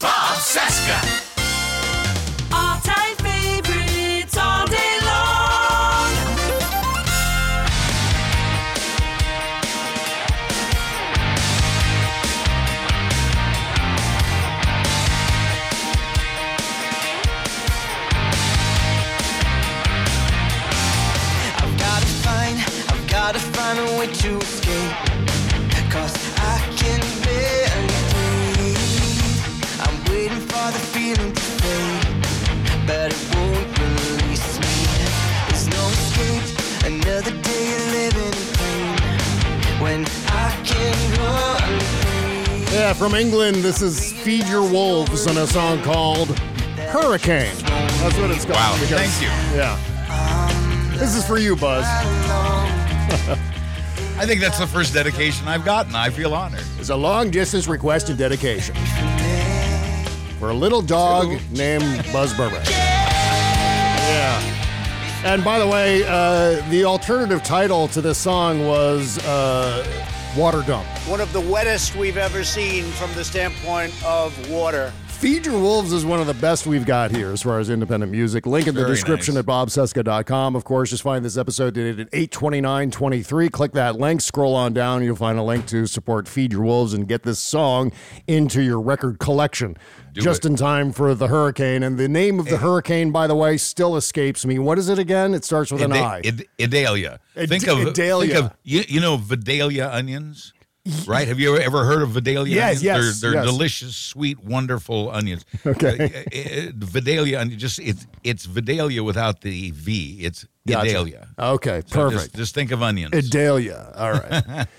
S5: Bob Cesca.
S14: All-time favorites all day long.
S15: I've gotta find, I've gotta find a way to
S3: Yeah, from England, this is Feed Your Wolves on a song called Hurricane. That's what it's called.
S4: Wow,
S3: because-
S4: thank you.
S3: Yeah. This is for you, Buzz.
S4: I think that's the first dedication I've gotten. I feel honored.
S3: It's a long distance request and dedication for a little dog named Buzz Burbank. Yeah. And by the way, uh, the alternative title to this song was uh, Water Dump.
S9: One of the wettest we've ever seen from the standpoint of water.
S3: Feed Your Wolves is one of the best we've got here as far as independent music. Link in the
S4: Very
S3: description
S4: nice.
S3: at bobcesca.com. Of course, just find this episode dated at 829.23. Click that link, scroll on down, you'll find a link to support Feed Your Wolves and get this song into your record collection.
S4: Do
S3: just
S4: it.
S3: in time for the hurricane. And the name of the eh. hurricane, by the way, still escapes me. What is it again? It starts with an
S4: Ida-
S3: I.
S4: Id- Idalia.
S3: Id-
S4: think of
S3: Idalia.
S4: think of you, you know Vidalia onions, right? Have you ever heard of Vidalia
S3: Yes,
S4: onions?
S3: yes,
S4: they're they're
S3: yes.
S4: delicious, sweet, wonderful onions.
S3: Okay.
S4: Uh, uh, uh, Vidalia onion, just it's it's Vidalia without the V. It's
S3: Gotcha.
S4: Idalia.
S3: Okay,
S4: So
S3: perfect.
S4: Just, just think of onions.
S3: Idalia. All right.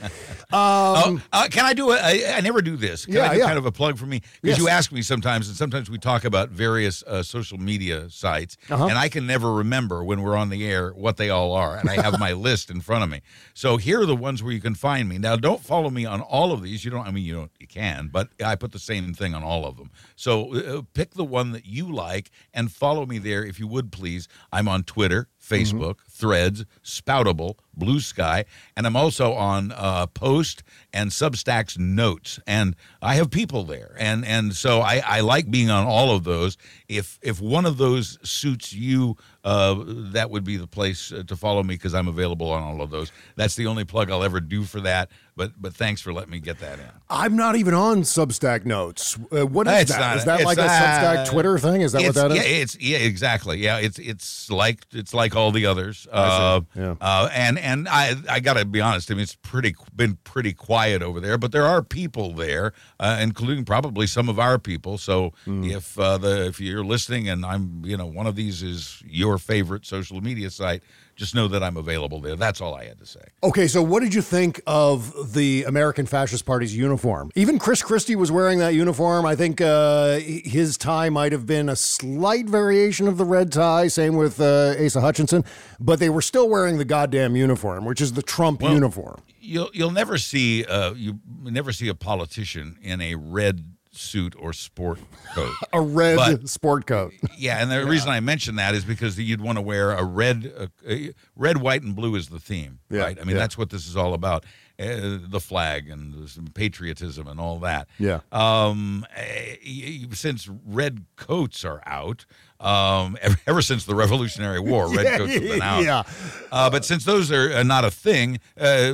S4: Oh, uh, can I do it? I, I never do this. Can
S3: Yeah,
S4: I do
S3: yeah.
S4: kind of a plug for me? Because
S3: Yes.
S4: you ask me sometimes, and sometimes we talk about various uh, social media sites,
S3: Uh-huh.
S4: and I can never remember when we're on the air what they all are. And I have my list in front of me. So here are the ones where you can find me. Now, don't follow me on all of these. You don't. I mean, you don't. You can, but I put the same thing on all of them. So uh, pick the one that you like and follow me there if you would please. I'm on Twitter, Facebook, mm-hmm. Threads, Spoutible, Blue Sky, and I'm also on uh, Post and Substack's Notes, and I have people there, and and so I, I like being on all of those. If if one of those suits you, uh, that would be the place uh, to follow me because I'm available on all of those. That's the only plug I'll ever do for that. But but thanks for letting me get that in.
S3: I'm not even on Substack notes. Uh, what is
S4: It's
S3: that?
S4: not
S3: Is that like a Substack Twitter thing? Is that what that is?
S4: Yeah, it's yeah, exactly. Yeah, it's it's like it's like all the others.
S3: I see.
S4: Uh,
S3: Yeah.
S4: uh, and and I I got to be honest. I mean, it's pretty been pretty quiet over there, but there are people there, uh, including probably some of our people. So
S3: Hmm.
S4: if uh, the if you're listening and I'm you know one of these is your favorite social media site, just know that I'm available there. That's all I had to say.
S3: Okay, so what did you think of the American Fascist Party's uniform? Even Chris Christie was wearing that uniform. I think uh, his tie might have been a slight variation of the red tie. Same with uh, Asa Hutchinson, but they were still wearing the goddamn uniform, which is the Trump
S4: Well,
S3: uniform.
S4: You'll you'll never see uh, you never see a politician in a red suit or sport coat.
S3: A red
S4: But-
S3: sport coat.
S4: Yeah, and the reason I mention that is because you'd want to wear a red, uh, red, white, and blue is the theme,
S3: Yeah,
S4: right? I mean,
S3: yeah.
S4: that's what this is all about. Uh, the flag and patriotism and all that.
S3: Yeah.
S4: Um, eh, since red coats are out, um, ever, ever since the Revolutionary War, red
S3: Yeah,
S4: coats have been out.
S3: yeah.
S4: Uh, but since those are uh, not a thing, uh,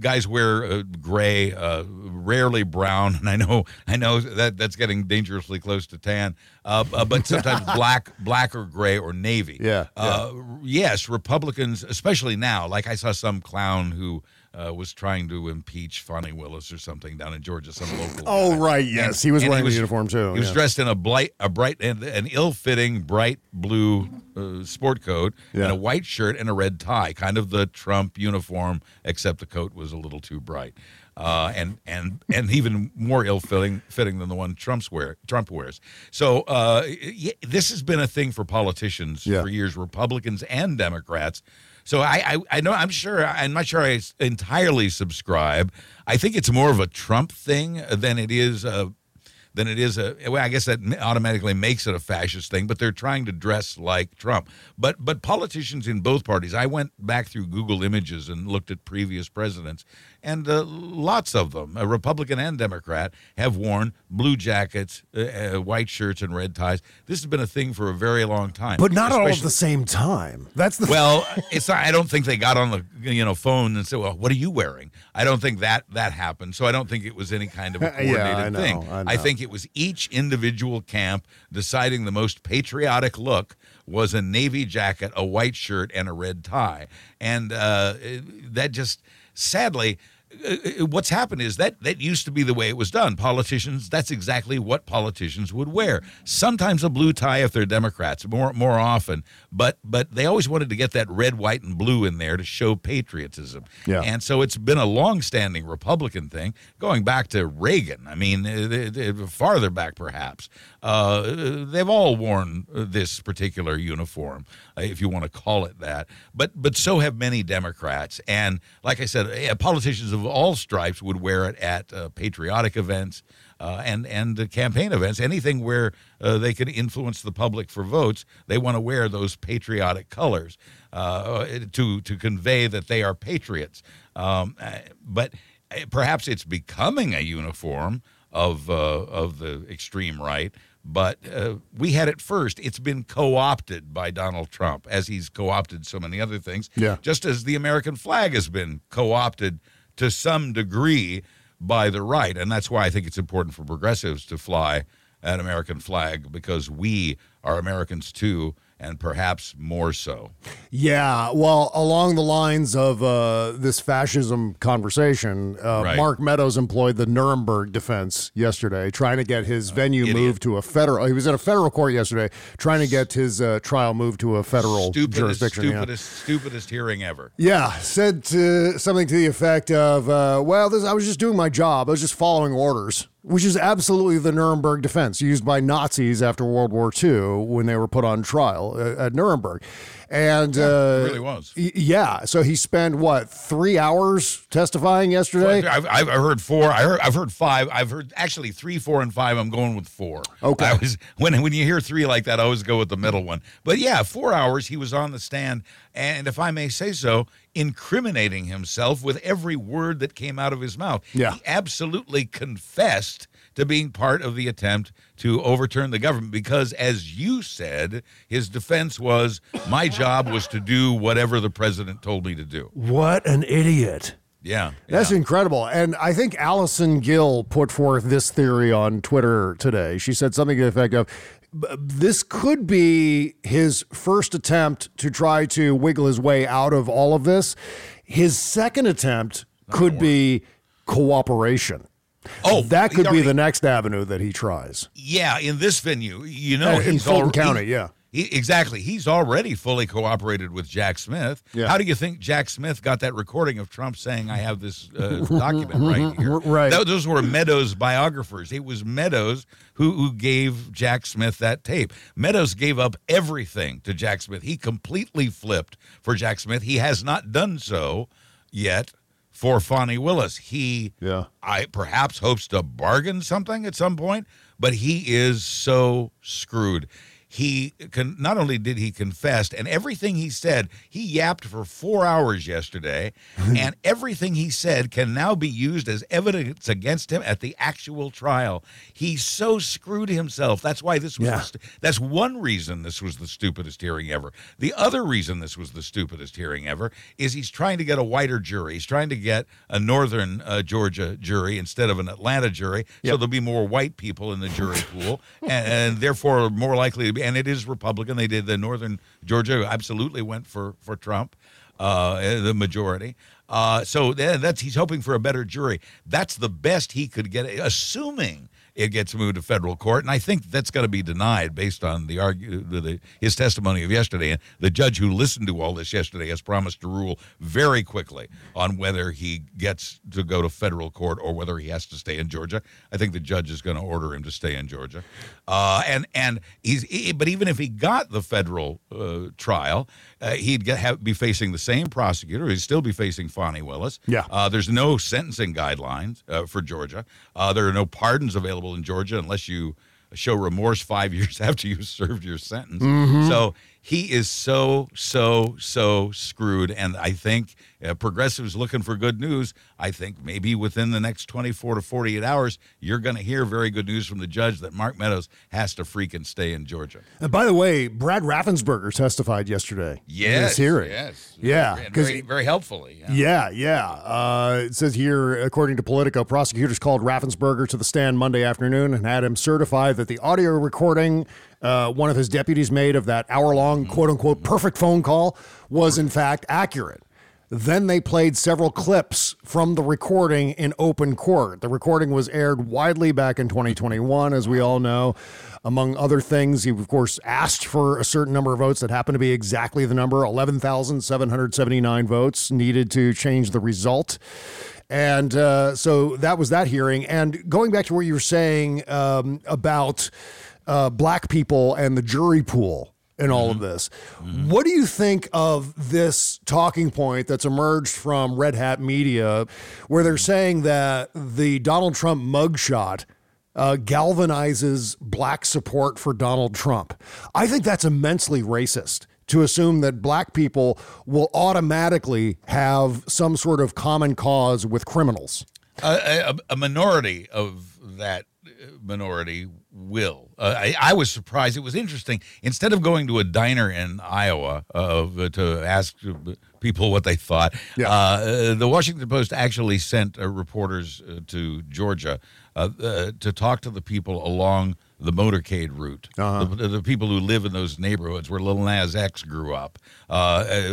S4: guys wear uh, gray, uh, rarely brown, and I know, I know that that's getting dangerously close to tan. Uh, but sometimes black, black or gray or navy.
S3: Yeah,
S4: Uh, yes, Republicans, especially now. Like I saw some clown who uh, was trying to impeach Fani Willis or something down in Georgia, some local.
S3: Oh,
S4: guy.
S3: right, yes. He was
S4: and
S3: wearing the uniform, too,
S4: He was
S3: yeah.
S4: dressed in a bright, a bright, and an ill-fitting bright blue uh, sport coat
S3: Yeah.
S4: and a white shirt and a red tie, kind of the Trump uniform, except the coat was a little too bright. Uh, and and and even more ill-fitting fitting than the one Trump's wear Trump wears. So uh, y- this has been a thing for politicians
S3: Yeah.
S4: for years, Republicans and Democrats. So I, I I know I'm sure I'm not sure I entirely subscribe. I think it's more of a Trump thing than it is a than it is a well, I guess that automatically makes it a fascist thing, but they're trying to dress like Trump. But but politicians in both parties, I went back through Google Images and looked at previous presidents, and uh, lots of them, a Republican and Democrat, have worn blue jackets, uh, uh, white shirts, and red ties. This has been a thing for a very long time,
S3: But not all at the same time. That's the
S4: well, it's not, I don't think they got on the you know phone and said, "Well, what are you wearing?" I don't think that that happened. So I don't think it was any kind of a
S3: Yeah, I
S4: coordinated
S3: know,
S4: thing.
S3: I
S4: I think it was each individual camp deciding the most patriotic look was a navy jacket, a white shirt, and a red tie, and uh, that just sadly. Uh, What's happened is that that used to be the way it was done. Politicians, that's exactly what politicians would wear. Sometimes a blue tie if they're Democrats, more more often, but but they always wanted to get that red, white, and blue in there to show patriotism.
S3: Yeah.
S4: And so it's been a long-standing Republican thing, going back to Reagan. I mean, uh, uh, farther back perhaps. Uh, they've all worn uh, this particular uniform, uh, if you want to call it that. But but so have many Democrats. And like I said, uh, politicians of all stripes would wear it at uh, patriotic events. Uh, and and uh, campaign events, anything where uh, they can influence the public for votes, they want to wear those patriotic colors uh, to to convey that they are patriots. Um, uh, but uh, perhaps it's becoming a uniform of uh, of the extreme right. But uh, we had it first. It's been co-opted by Donald Trump, as he's co-opted so many other things.
S3: Yeah.
S4: Just as the American flag has been co-opted to some degree by the right, and that's why I think it's important for progressives to fly an American flag because we are Americans too, and perhaps more so.
S3: Yeah, well, along the lines of uh, this fascism conversation, uh,
S4: Right.
S3: Mark Meadows employed the Nuremberg defense yesterday, trying to get his venue moved to a federal. He was in a federal court yesterday, trying to get his uh, trial moved to a federal
S4: Stupidest,
S3: jurisdiction. yeah.
S4: stupidest, stupidest hearing ever.
S3: Yeah, said to, something to the effect of, uh, "Well, this, I was just doing my job. I was just following orders," which is absolutely the Nuremberg defense used by Nazis after World War II when they were put on trial uh, at Nuremberg. And uh,
S4: it really was.
S3: yeah, so he spent what three hours testifying yesterday?
S4: I've, I've heard four. I heard, I've heard five. I've heard actually three, four, and five. I'm going with four.
S3: Okay.
S4: I was when when you hear three like that, I always go with the middle one. But yeah, four hours. He was on the stand, and if I may say so, incriminating himself with every word that came out of his mouth.
S3: Yeah.
S4: He absolutely confessed to being part of the attempt to overturn the government because, as you said, his defense was, "My job was to do whatever the president told me to do."
S3: What an idiot!
S4: Yeah.
S3: That's incredible. And I think Allison Gill put forth this theory on Twitter today. She said something to the effect of this could be his first attempt to try to wiggle his way out of all of this. His second attempt could be cooperation.
S4: Oh,
S3: that could be the next avenue that he tries.
S4: Yeah, in this venue, you know,
S3: in
S4: he's
S3: Fulton County, yeah.
S4: he- exactly. He's already fully cooperated with Jack Smith.
S3: Yeah.
S4: How do you think Jack Smith got that recording of Trump saying, "I have this uh, document right here"?
S3: Right.
S4: Tho- those were Meadows biographers. It was Meadows who who gave Jack Smith that tape. Meadows gave up everything to Jack Smith. He completely flipped for Jack Smith. He has not done so yet for Fani Willis. He
S3: yeah.
S4: I perhaps hopes to bargain something at some point, but he is so screwed. He can not only did he confess, and everything he said, he yapped for four hours yesterday, and everything he said can now be used as evidence against him at the actual trial. He so screwed himself. That's why this was.
S3: Yeah.
S4: stu- that's one reason this was the stupidest hearing ever. The other reason this was the stupidest hearing ever is he's trying to get a whiter jury. He's trying to get a northern uh, Georgia jury instead of an Atlanta jury, so there'll be more white people in the jury pool, and, and therefore more likely to be. And it is Republican. They did the northern Georgia absolutely went for for Trump. uh, the majority. Uh, so that's he's hoping for a better jury. That's the best he could get, assuming it gets moved to federal court. And I think that's going to be denied based on the argue the, his testimony of yesterday. And the judge who listened to all this yesterday has promised to rule very quickly on whether he gets to go to federal court or whether he has to stay in Georgia. I think the judge is going to order him to stay in Georgia. Uh, and and he's he, but even if he got the federal uh, trial, uh, he'd get, have, be facing the same prosecutor. He'd still be facing Fani Willis.
S3: Yeah.
S4: Uh, there's no sentencing guidelines uh, for Georgia. Uh, there are no pardons available in Georgia unless you show remorse five years after you served your sentence.
S3: Mhm.
S4: So he is so, so, so screwed. And I think uh, progressives looking for good news. I think maybe within the next 24 to 48 hours, you're going to hear very good news from the judge that Mark Meadows has to freaking stay in Georgia.
S3: And by the way, Brad Raffensperger testified yesterday. in
S4: Yes,
S3: this hearing.
S4: yes.
S3: Yeah.
S4: Very, very helpfully.
S3: Yeah, yeah. Uh, it says here, according to Politico, prosecutors called Raffensperger to the stand Monday afternoon and had him certify that the audio recording uh, one of his deputies made of that hour long, quote unquote, perfect phone call was in fact accurate. Then they played several clips from the recording in open court. The recording was aired widely back in 2021, as we all know. Among other things, he, of course, asked for a certain number of votes that happened to be exactly the number 11,779 votes needed to change the result. And uh, so that was that hearing. And going back to what you were saying um, about uh, black people and the jury pool in all of this, what do you think of this talking point that's emerged from Red Hat Media, where they're saying that the Donald Trump mugshot uh, galvanizes black support for Donald Trump? I think that's immensely racist to assume that black people will automatically have some sort of common cause with criminals.
S4: a, a, a minority of that minority will. Uh, I, I was surprised. It was interesting. Instead of going to a diner in Iowa uh, to ask people what they thought, uh, the Washington Post actually sent uh, reporters uh, to Georgia uh, uh, to talk to the people along the motorcade route, the, the people who live in those neighborhoods where Lil Nas X grew up. Uh,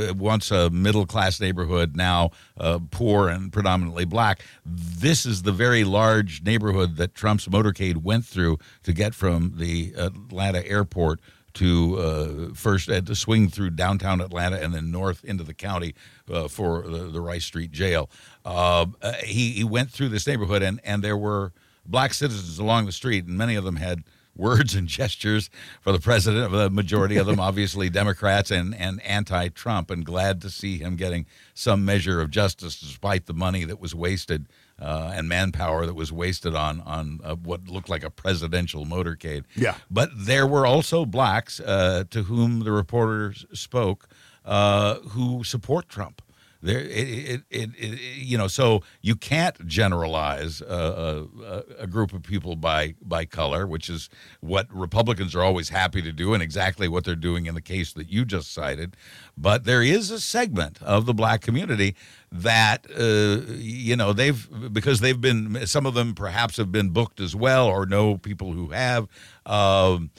S4: uh, once a middle class neighborhood, now uh, poor and predominantly black. This is the very large neighborhood that Trump's motorcade went through to get from the Atlanta airport to uh, first uh, to swing through downtown Atlanta and then north into the county uh, for the, the Rice Street Jail. Uh, uh, he, he went through this neighborhood and, and there were black citizens along the street, and many of them had words and gestures for the president. Of the majority of them, obviously, Democrats and, and anti Trump, and glad to see him getting some measure of justice despite the money that was wasted uh, and manpower that was wasted on, on uh, what looked like a presidential motorcade.
S3: Yeah.
S4: But there were also blacks uh, to whom the reporters spoke uh, who support Trump. There, it, it, it, you know, so you can't generalize a, a, a group of people by by color, which is what Republicans are always happy to do, and exactly what they're doing in the case that you just cited. But there is a segment of the black community that uh, you know they've because they've been some of them perhaps have been booked as well, or know people who have. Um,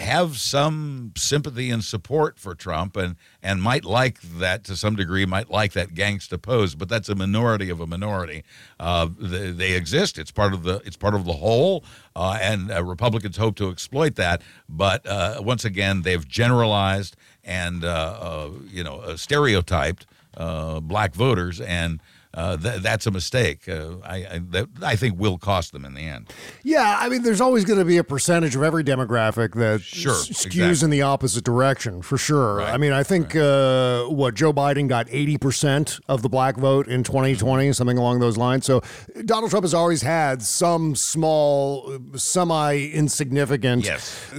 S4: have some sympathy and support for Trump and and might like that to some degree might like that gangsta pose but that's a minority of a minority. Uh, they, they exist. It's part of the it's part of the whole uh, and uh, Republicans hope to exploit that but uh, once again they've generalized and uh, uh, you know uh, stereotyped uh, black voters and uh, th- that's a mistake. Uh, I I, that, I think will cost them in the end.
S3: Yeah, I mean, there's always going to be a percentage of every demographic that
S4: Sure,
S3: s- skews
S4: exactly.
S3: in the opposite direction, for sure. I mean, I think uh, what Joe Biden got 80% of the black vote in 2020, something along those lines. So Donald Trump has always had some small, semi insignificant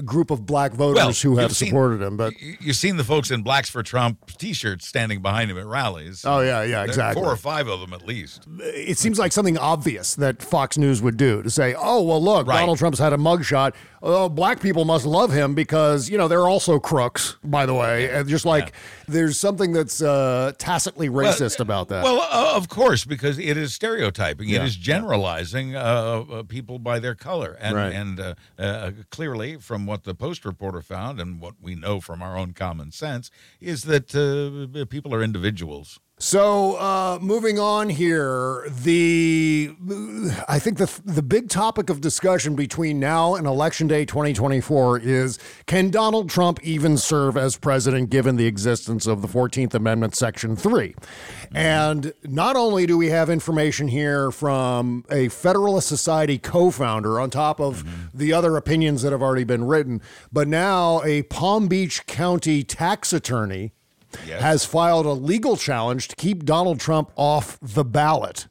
S3: group of black voters who have
S4: you've seen-
S3: supported him. But
S4: you- You've seen the folks in Blacks for Trump T-shirts standing behind him at rallies.
S3: Oh, yeah, yeah, exactly.
S4: Four or five of them them at least.
S3: It seems like something obvious that Fox News would do to say, "Oh, well, look,
S4: Right.
S3: Donald Trump's had a mugshot. Oh, black people must love him because you know they're also crooks, by the way." And just like there's something that's uh, tacitly racist about that.
S4: Well, uh, of course, because it is stereotyping.
S3: Yeah.
S4: It is generalizing uh, uh, people by their color, and
S3: Right.
S4: and uh, uh, clearly, from what the Post reporter found, and what we know from our own common sense, is that uh, people are individuals.
S3: So, uh, moving on here, the I think the the big topic of discussion between now and election day 2024 is can Donald Trump even serve as president given the existence of the 14th Amendment section 3. And not only do we have information here from a Federalist Society co-founder on top of the other opinions that have already been written, but now a Palm Beach County tax attorney has filed a legal challenge to keep Donald Trump off the ballot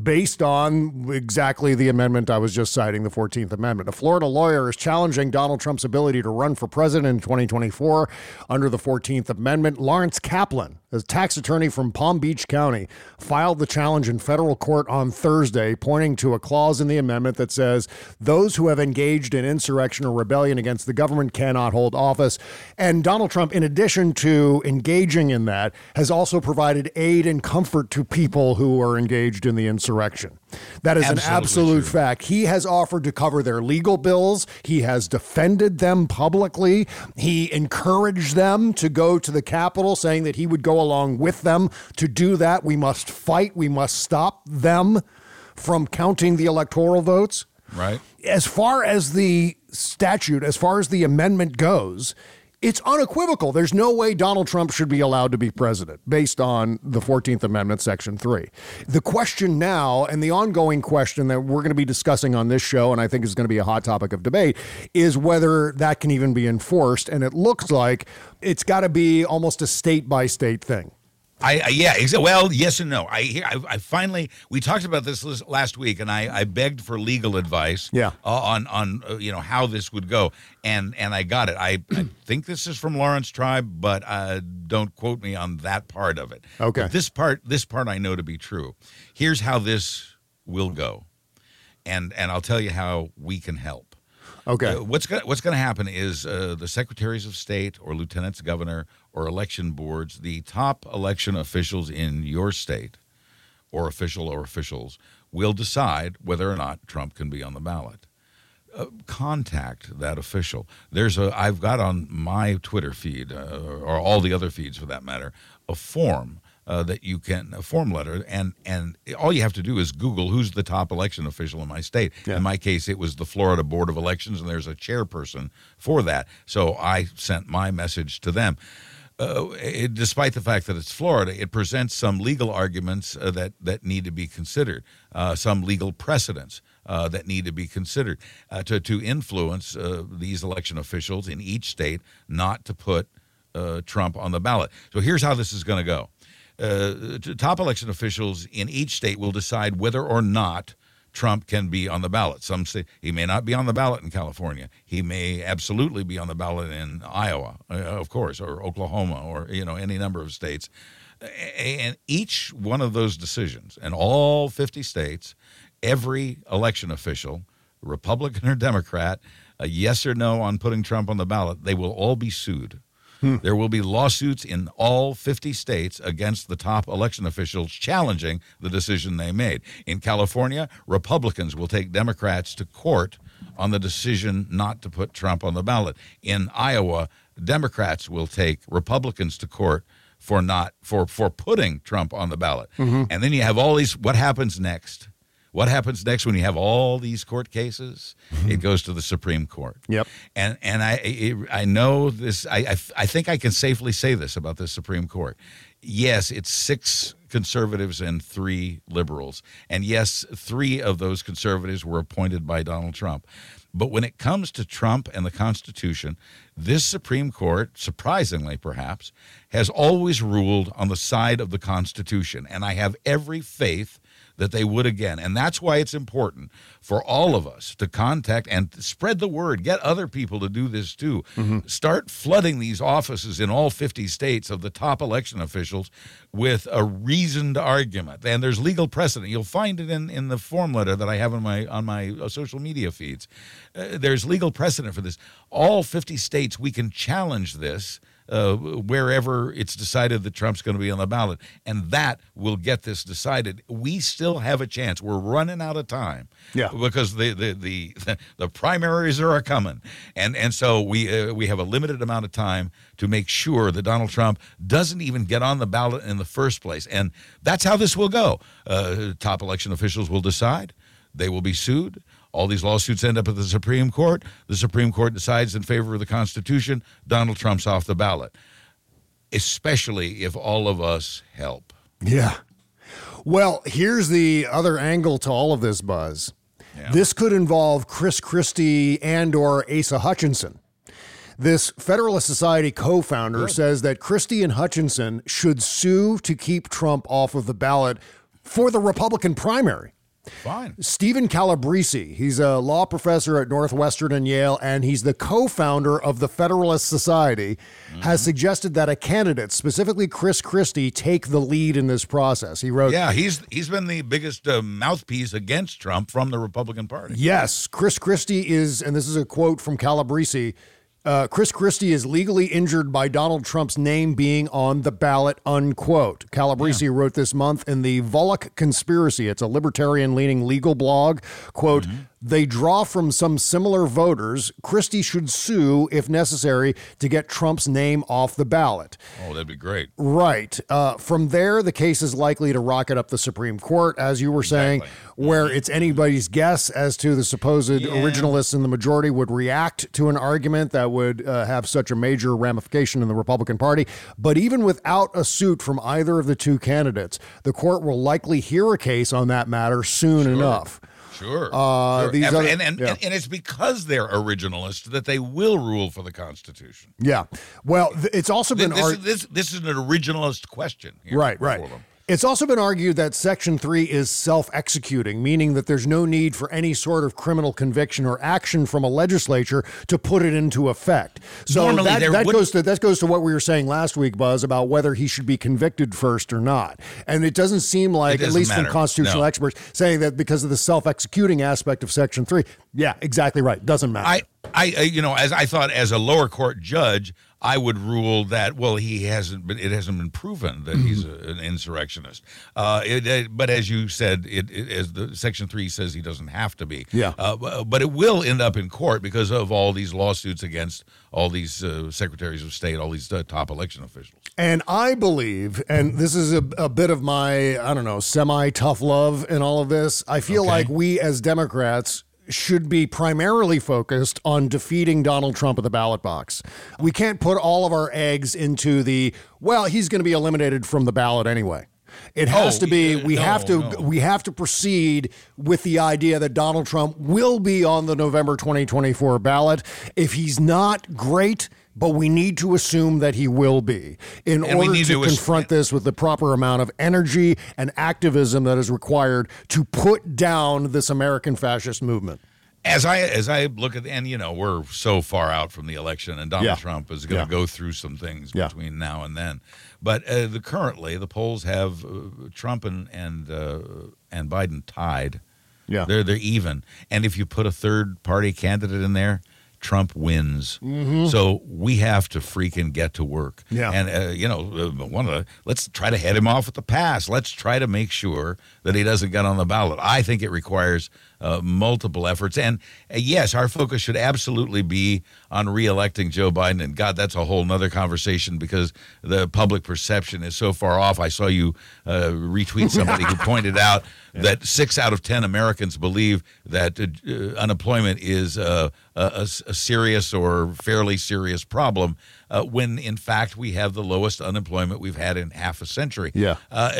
S3: based on exactly the amendment I was just citing, the 14th Amendment. A Florida lawyer is challenging Donald Trump's ability to run for president in 2024 under the 14th Amendment. Lawrence Caplan, a tax attorney from Palm Beach County, filed the challenge in federal court on Thursday, pointing to a clause in the amendment that says those who have engaged in insurrection or rebellion against the government cannot hold office. And Donald Trump, in addition to engaging in that, has also provided aid and comfort to people who are engaged in the insurrection. That is an absolute
S4: true.
S3: fact. He has offered to cover their legal bills. He has defended them publicly. He encouraged them to go to the Capitol, saying that he would go along with them to do that. We must fight. We must stop them from counting the electoral votes
S4: Right.
S3: as far as the statute, as far as the amendment goes, it's unequivocal. There's no way Donald Trump should be allowed to be president based on the 14th Amendment, Section 3. The question now, and the ongoing question that we're going to be discussing on this show, and I think is going to be a hot topic of debate, is whether that can even be enforced. And it looks like it's got to be almost a state by state thing.
S4: I, I yeah, exa- well, yes and no. I, hear- I I finally we talked about this last week, and I, I begged for legal advice.
S3: Yeah.
S4: uh, on on uh, you know how this would go, and and I got it. I, I think this is from Laurence Tribe, but uh, don't quote me on that part of it.
S3: Okay.
S4: But this part this part I know to be true. Here's how this will go, and and I'll tell you how we can help.
S3: Okay.
S4: Uh, what's going what's going to happen is uh, the secretaries of state or lieutenants governor or election boards, the top election officials in your state or official or officials will decide whether or not Trump can be on the ballot. Uh, contact that official. There's a I've got on my Twitter feed uh, or all the other feeds for that matter a form uh, that you can a form letter and and all you have to do is Google who's the top election official in my state. In my case, it was the Florida Board of Elections, and there's a chairperson for that. So I sent my message to them. Uh, it, despite the fact that it's Florida, it presents some legal arguments uh, that that need to be considered, uh, some legal precedents uh, that need to be considered uh, to to influence uh, these election officials in each state not to put Trump on the ballot. So here's how this is going to go: top election officials in each state will decide whether or not Trump can be on the ballot. Some say he may not be on the ballot in California. He may absolutely be on the ballot in Iowa, uh, of course, or Oklahoma, or you know any number of states. And each one of those decisions, and all 50 states, every election official, Republican or Democrat, a yes or no on putting Trump on the ballot, they will all be sued. There will be lawsuits in all 50 states against the top election officials challenging the decision they made. In California, Republicans will take Democrats to court on the decision not to put Trump on the ballot. In Iowa, Democrats will take Republicans to court for not for for putting Trump on the ballot.
S3: Mm-hmm.
S4: And then you have all these what happens next? What happens next when you have all these court cases? Mm-hmm. It goes to the Supreme Court.
S3: Yep.
S4: And and I it, I know this. I, I I think I can safely say this about the Supreme Court. Yes, it's six conservatives and three liberals, and yes, three of those conservatives were appointed by Donald Trump. But when it comes to Trump and the Constitution, this Supreme Court, surprisingly perhaps, has always ruled on the side of the Constitution, and I have every faith that they would again. And that's why it's important for all of us to contact and spread the word, get other people to do this too. Start flooding these offices in all 50 states of the top election officials with a reasoned argument. And there's legal precedent. You'll find it in, in the form letter that I have on my on my uh, social media feeds. Uh, there's legal precedent for this. All 50 states we can challenge this uh, wherever it's decided that Trump's going to be on the ballot, and that will get this decided. We still have a chance. We're running out of time,
S3: Yeah.
S4: because the the the, the primaries are coming, and and so we uh, we have a limited amount of time to make sure that Donald Trump doesn't even get on the ballot in the first place, and that's how this will go. Uh, top election officials will decide. They will be sued. All these lawsuits end up at the Supreme Court. The Supreme Court decides in favor of the Constitution. Donald Trump's off the ballot, especially if all of us help.
S3: Yeah. Well, here's the other angle to all of this buzz. This could involve Chris Christie and or Asa Hutchinson. This Federalist Society co-founder says that Christie and Hutchinson should sue to keep Trump off of the ballot for the Republican primary.
S4: Fine.
S3: Steven Calabresi, he's a law professor at Northwestern and Yale, and he's the co founder of the Federalist Society, has suggested that a candidate, specifically Chris Christie, take the lead in this process. He wrote,
S4: Yeah, he's he's been the biggest uh, mouthpiece against Trump from the Republican Party.
S3: Yes, Chris Christie is, and this is a quote from Calabresi. Uh, Chris Christie is legally injured by Donald Trump's name being on the ballot, unquote. Calabresi wrote this month in the Volokh Conspiracy. It's a libertarian leaning legal blog. Quote, they draw from some similar voters. Christie should sue if necessary to get Trump's name off the ballot.
S4: Oh, that'd be great.
S3: Right. Uh, from there, the case is likely to rocket up the Supreme Court, as you were saying, where it's anybody's guess as to the supposed originalists in the majority would react to an argument that would uh, have such a major ramification in the Republican Party. But even without a suit from either of the two candidates, the court will likely hear a case on that matter soon enough.
S4: Sure.
S3: Uh,
S4: Sure.
S3: these
S4: and,
S3: other-
S4: and, and,
S3: yeah.
S4: and it's because they're originalists that they will rule for the Constitution.
S3: Yeah. Well, th- it's also been
S4: This, this, this, this is an originalist question. here
S3: Right, right.
S4: them.
S3: It's also been argued that Section 3 is self executing, meaning that there's no need for any sort of criminal conviction or action from a legislature to put it into effect. So
S4: Normally
S3: that, that
S4: would-
S3: goes to that goes to what we were saying last week, Buzz, about whether he should be convicted first or not. And it doesn't seem like, at
S4: doesn't
S3: least from constitutional
S4: No.
S3: experts, saying that because of the self executing aspect of Section 3. Yeah, exactly right. Doesn't matter.
S4: I, I, uh, you know, as I thought, as a lower court judge, I would rule that well, he hasn't been. It hasn't been proven that he's
S3: Mm-hmm.
S4: a, an insurrectionist. Uh, it, it- but as you said, it, as the Section Three says, he doesn't have to be.
S3: Yeah.
S4: Uh, but it will end up in court because of all these lawsuits against all these uh, secretaries of state, all these uh, top election officials.
S3: And I believe, and this is a, a bit of my, I don't know, semi tough love in all of this. I feel like we as Democrats should be primarily focused on defeating Donald Trump at the ballot box. We can't put all of our eggs into the, well, he's going to be eliminated from the ballot anyway. It has
S4: Oh,
S3: to be. We
S4: no,
S3: have to.
S4: no.
S3: We have to proceed with the idea that Donald Trump will be on the November 2024 ballot. If he's not, great. But we need to assume that he will be in
S4: And
S3: order to
S4: to
S3: confront this with the proper amount of energy and activism that is required to put down this American fascist movement.
S4: As I as I look at and you know we're so far out from the election and Donald
S3: Yeah.
S4: Trump is going to
S3: Yeah.
S4: go through some things
S3: Yeah.
S4: between now and then, but uh, the currently the polls have uh, Trump and and uh, and Biden tied.
S3: Yeah.
S4: they're they're even, and if you put a third party candidate in there. Trump wins,
S3: Mhm.
S4: so we have to freaking get to work.
S3: Yeah.
S4: and uh, you know, uh, one of the let's try to head him off at the pass. Let's try to make sure that he doesn't get on the ballot. I think it requires uh, multiple efforts, and uh, yes, our focus should absolutely be on reelecting Joe Biden. And God, that's a whole nother conversation because the public perception is so far off. I saw you uh, retweet somebody who pointed out that six out of ten Americans believe that uh, unemployment is uh, a, a, a serious or fairly serious problem, uh, when in fact we have the lowest unemployment we've had in half a century.
S3: Yeah.
S4: Uh,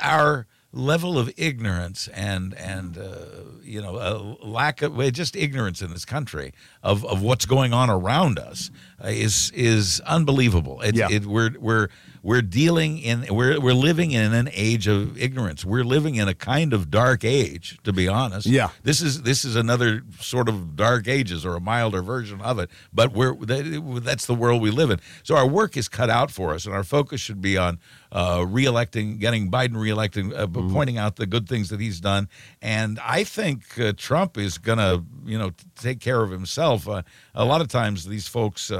S4: our level of ignorance and and uh, you know a lack of well, just ignorance in this country of, of what's going on around us uh, is is unbelievable. It,
S3: Yeah.
S4: it, we're we're we're dealing in we're we're living in an age of ignorance. We're living in a kind of dark age, to be honest.
S3: Yeah.
S4: This is this is another sort of dark ages or a milder version of it. But we're that- that's the world we live in. So our work is cut out for us, and our focus should be on uh, reelecting, getting Biden reelected, uh,
S3: Mm-hmm.
S4: pointing out the good things that he's done. And I think uh, Trump is going to, you know, t- take care of himself. Uh, a lot of times, these folks.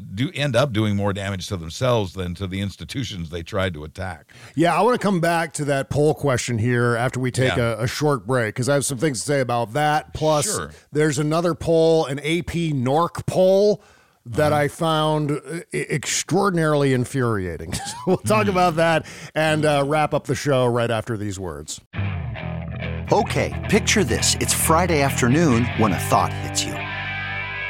S4: Do end up doing more damage to themselves than to the institutions they tried to attack.
S3: Yeah, I want to come back to that poll question here after we take
S4: Yeah.
S3: a, a short break because I have some things to say about that. Plus,
S4: Sure.
S3: there's another poll, an AP NORC poll that
S4: Uh-huh.
S3: I found uh, extraordinarily infuriating. So we'll talk
S4: Hmm.
S3: about that and uh, wrap up the show right after these words.
S16: Okay, picture this. It's Friday afternoon when a thought hits you.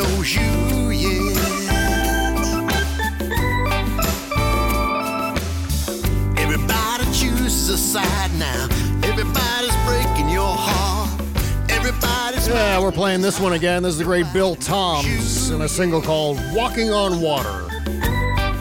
S15: Knows you yet. Everybody chooses a side now. Everybody's breaking your heart. Everybody's
S3: Yeah, we're playing this one again. This is the great Bill Toms in a single called Walking on Water.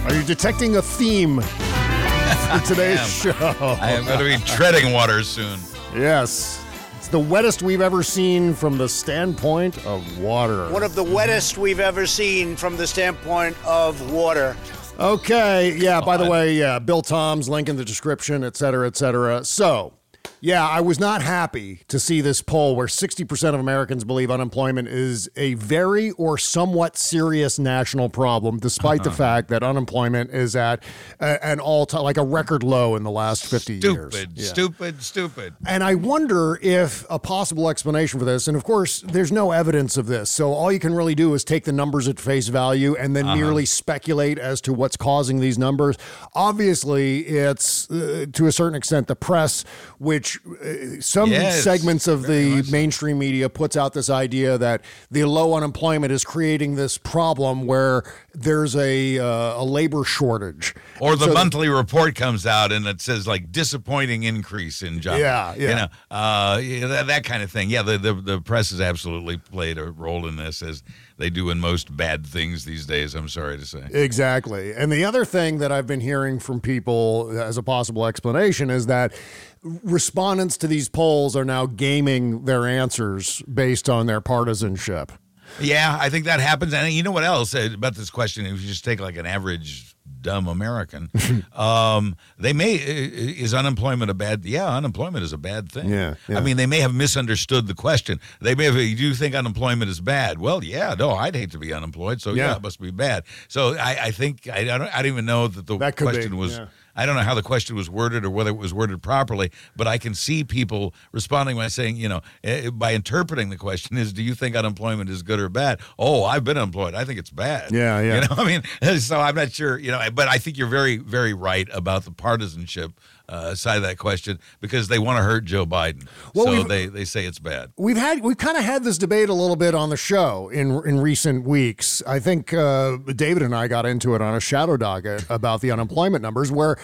S3: Are you detecting a theme for today's
S4: am.
S3: show?
S4: I am going to be treading water soon.
S3: Yes. It's the wettest we've ever seen from the standpoint of water.
S9: One of the wettest we've ever seen from the standpoint of water.
S3: Okay, yeah, by the oh, way, yeah, Bill Toms link in the description, et cetera, et cetera. So, yeah, I was not happy to see this poll where 60% of Americans believe unemployment is a very or somewhat serious national problem, despite the fact that unemployment is at a, an all time, like a record low in the last 50 years.
S4: Stupid,
S3: Yeah.
S4: stupid, stupid.
S3: And I wonder if a possible explanation for this, and of course, there's no evidence of this. So all you can really do is take the numbers at face value and then
S4: Uh-huh.
S3: merely speculate as to what's causing these numbers. Obviously, it's uh, to a certain extent the press, which uh, some
S4: Yes,
S3: segments of the mainstream media puts out this idea that the low unemployment is creating this problem where there's a, uh, a labor shortage.
S4: Or the
S3: So-
S4: monthly report comes out and it says like disappointing increase in jobs.
S3: Yeah, yeah.
S4: You know, uh, that, that kind of thing. Yeah, the, the the press has absolutely played a role in this as they do in most bad things these days. I'm sorry to say.
S3: Exactly. And the other thing that I've been hearing from people as a possible explanation is that respondents to these polls are now gaming their answers based on their partisanship.
S4: Yeah, I think that happens. And you know what else about this question? If you just take like an average dumb American, um, they may is unemployment a bad? Yeah, unemployment is a bad thing.
S3: Yeah, yeah.
S4: I mean, they may have misunderstood the question. They may have. Do you think unemployment is bad? Well, yeah. No, I'd hate to be unemployed. So yeah,
S3: Yeah.
S4: it must be bad. So I, I think I, I don't. I don't even know that the
S3: That could be,
S4: question was.
S3: yeah.
S4: I don't know how the question was worded or whether it was worded properly, but I can see people responding by saying, you know, eh, by interpreting the question is, do you think unemployment is good or bad? Oh, I've been unemployed. I think it's bad.
S3: Yeah, yeah.
S4: You know, I mean, so I'm not sure, you know, but I think you're very, very right about the partisanship uh, side of that question because they want to hurt Joe Biden.
S3: Well,
S4: so they, they say it's bad.
S3: We've had we've kind of had this debate a little bit on the show in in recent weeks. I think uh, David and I got into it on a shadow docket about the unemployment numbers, where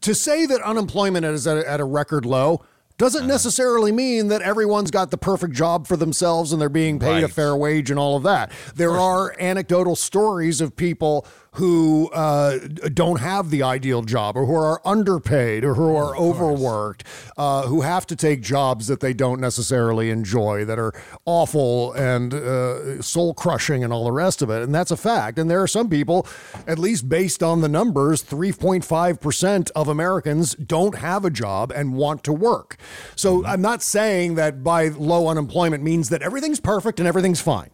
S3: to say that unemployment is at a, at a record low doesn't necessarily mean that everyone's got the perfect job for themselves and they're being paid a fair wage and all of that. There are anecdotal stories of people who uh, don't have the ideal job or who are underpaid or who are overworked, uh, who have to take jobs that they don't necessarily enjoy, that are awful and uh, soul crushing and all the rest of it. And that's a fact. And there are some people, at least based on the numbers, 3.5% of Americans don't have a job and want to work. So I'm not saying that by low unemployment means that everything's perfect and everything's fine.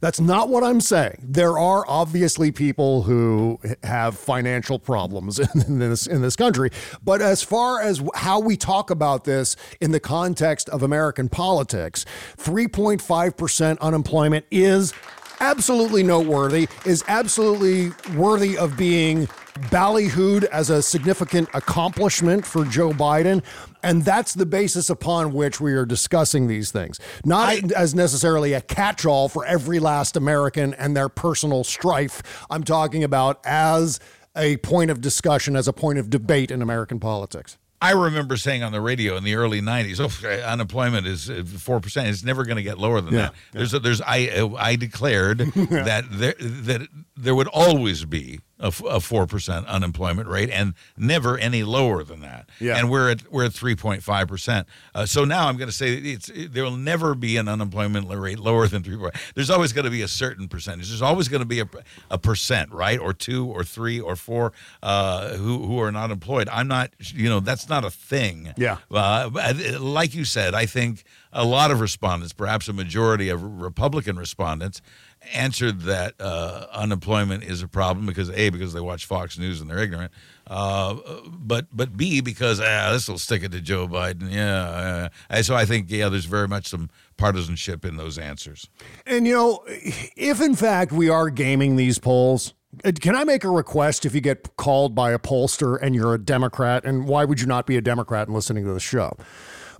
S3: That's not what I'm saying. There are obviously people who have financial problems in this in this country, but as far as how we talk about this in the context of American politics, 3.5% unemployment is absolutely noteworthy, is absolutely worthy of being ballyhooed as a significant accomplishment for Joe Biden. And that's the basis upon which we are discussing these things. Not as necessarily a catch all for every last American and their personal strife. I'm talking about as a point of discussion, as a point of debate in American politics.
S4: I remember saying on the radio in the early '90s, "Oh, unemployment is four percent. It's never going to get lower than
S3: Yeah,
S4: that." There's, a, there's, I, uh, I declared that there, that there would always be a four percent unemployment rate, and never any lower than that.
S3: Yeah.
S4: and we're at we're at three point five percent. Uh, So now I'm going to say it's there will never be an unemployment rate lower than three. There's always going to be a certain percentage. There's always going to be a, a percent, right, or two, or three, or four uh, who who are not employed. I'm not, you know, that's not a thing.
S3: Yeah.
S4: Uh, like you said, I think a lot of respondents, perhaps a majority of Republican respondents, answered that uh, unemployment is a problem because a because they watch Fox News and they're ignorant, uh, but but b because ah, this will stick it to Joe Biden. Yeah, so I think yeah, there's very much some partisanship in those answers.
S3: And you know, if in fact we are gaming these polls, uh, can I make a request if you get called by a pollster and you're a Democrat? And why would you not be a Democrat and listening to the show?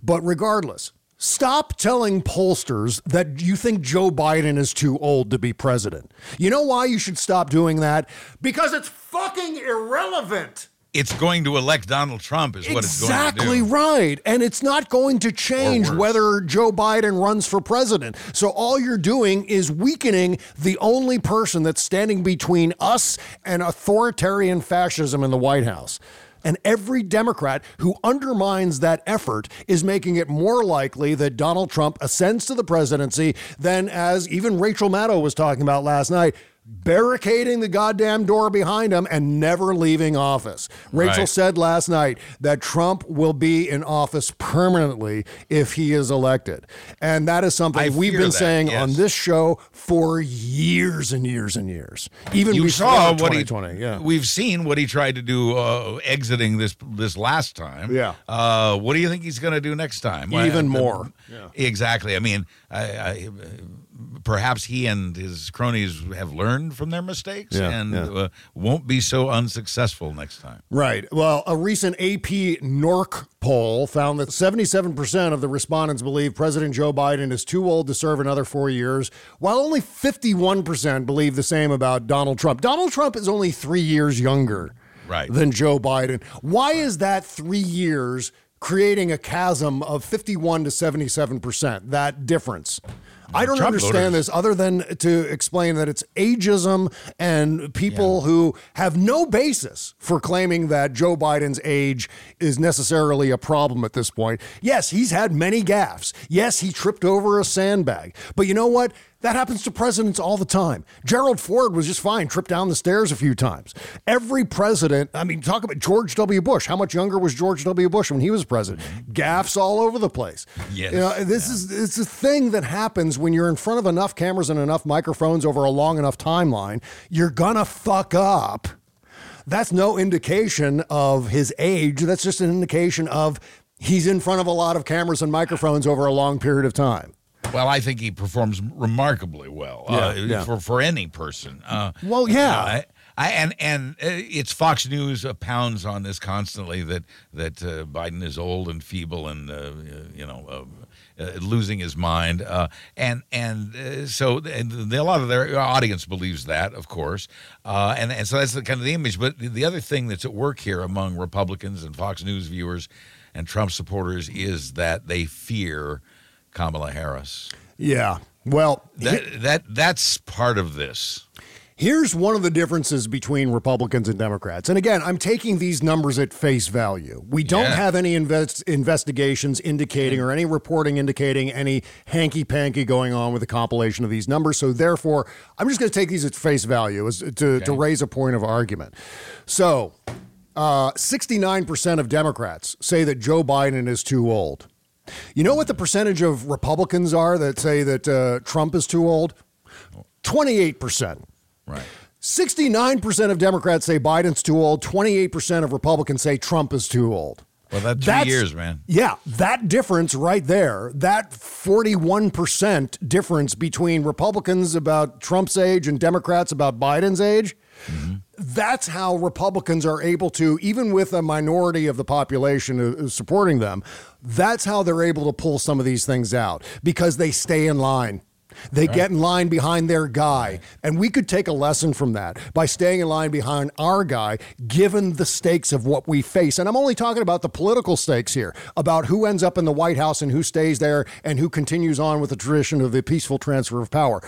S3: But regardless, stop telling pollsters that you think Joe Biden is too old to be president. You know why you should stop doing that? Because it's fucking irrelevant.
S4: It's going to elect Donald Trump, is what it's going to do.
S3: Exactly right. And it's not going to change whether Joe Biden runs for president. So all you're doing is weakening the only person that's standing between us and authoritarian fascism in the White House. And every Democrat who undermines that effort is making it more likely that Donald Trump ascends to the presidency than, as even Rachel Maddow was talking about last night, barricading the goddamn door behind him and never leaving office. Rachel
S4: Right.
S3: said last night that Trump will be in office permanently if he is elected. And that is something
S4: I
S3: we've been
S4: that,
S3: saying
S4: yes.
S3: on this show for years and years and years. Even
S4: you
S3: before
S4: saw what he
S3: 2020. yeah.
S4: We've seen what he tried to do uh, exiting this this last time.
S3: Yeah.
S4: Uh, what do you think he's going to do next time?
S3: Even
S4: Uh,
S3: more.
S4: Exactly. I mean, I, I, perhaps he and his cronies have learned from their mistakes
S3: Yeah,
S4: and
S3: yeah.
S4: Uh, won't be so unsuccessful next time.
S3: Right. Well, a recent AP NORC poll found that 77% of the respondents believe President Joe Biden is too old to serve another four years, while only 51% believe the same about Donald Trump. Donald Trump is only three years younger
S4: Right.
S3: than Joe Biden. Why is that three years creating a chasm of 51 to 77%? That difference. I don't
S4: Trump
S3: understand
S4: voters-
S3: this other than to explain that it's ageism and people who have no basis for claiming that Joe Biden's age is necessarily a problem at this point. Yes, he's had many gaffes. Yes, he tripped over a sandbag. But you know what? That happens to presidents all the time. Gerald Ford was just fine, tripped down the stairs a few times. Every president, I mean, talk about George W. Bush. How much younger was George W. Bush when he was president? Mm-hmm. Gaffes all over the place.
S4: Yes.
S3: You know, this is it's a thing that happens when you're in front of enough cameras and enough microphones over a long enough timeline. You're gonna fuck up. That's no indication of his age. That's just an indication of he's in front of a lot of cameras and microphones over a long period of time.
S4: Well, I think he performs remarkably well uh,
S3: Yeah, yeah.
S4: for for any person. Uh,
S3: Well, yeah.
S4: I, I, and and uh, it's Fox News uh, pounds on this constantly that that uh, Biden is old and feeble and uh, you know uh, uh, losing his mind. Uh, and and uh, so and a lot of their audience believes that, of course. Uh, and and so that's the kind of the image. But the, the other thing that's at work here among Republicans and Fox News viewers and Trump supporters is that they fear Kamala Harris.
S3: Yeah. Well,
S4: That that that's part of this.
S3: Here's one of the differences between Republicans and Democrats. And again, I'm taking these numbers at face value. We don't
S4: Yeah.
S3: have any invest- investigations indicating or any reporting indicating any hanky panky going on with the compilation of these numbers. So therefore, I'm just going to take these at face value as to, to raise a point of argument. So, uh, 69% of Democrats say that Joe Biden is too old. You know what the percentage of Republicans are that say that uh, Trump is too old? 28%.
S4: Right.
S3: 69% of Democrats say Biden's too old. 28% of Republicans say Trump is too old.
S4: Well, that's three
S3: That's-
S4: years, man.
S3: Yeah, that difference right there, that 41% difference between Republicans about Trump's age and Democrats about Biden's age, that's how Republicans are able to, even with a minority of the population supporting them, that's how they're able to pull some of these things out because they stay in line. They get in line behind their guy. And we could take a lesson from that by staying in line behind our guy, given the stakes of what we face. And I'm only talking about the political stakes here, about who ends up in the White House and who stays there and who continues on with the tradition of the peaceful transfer of power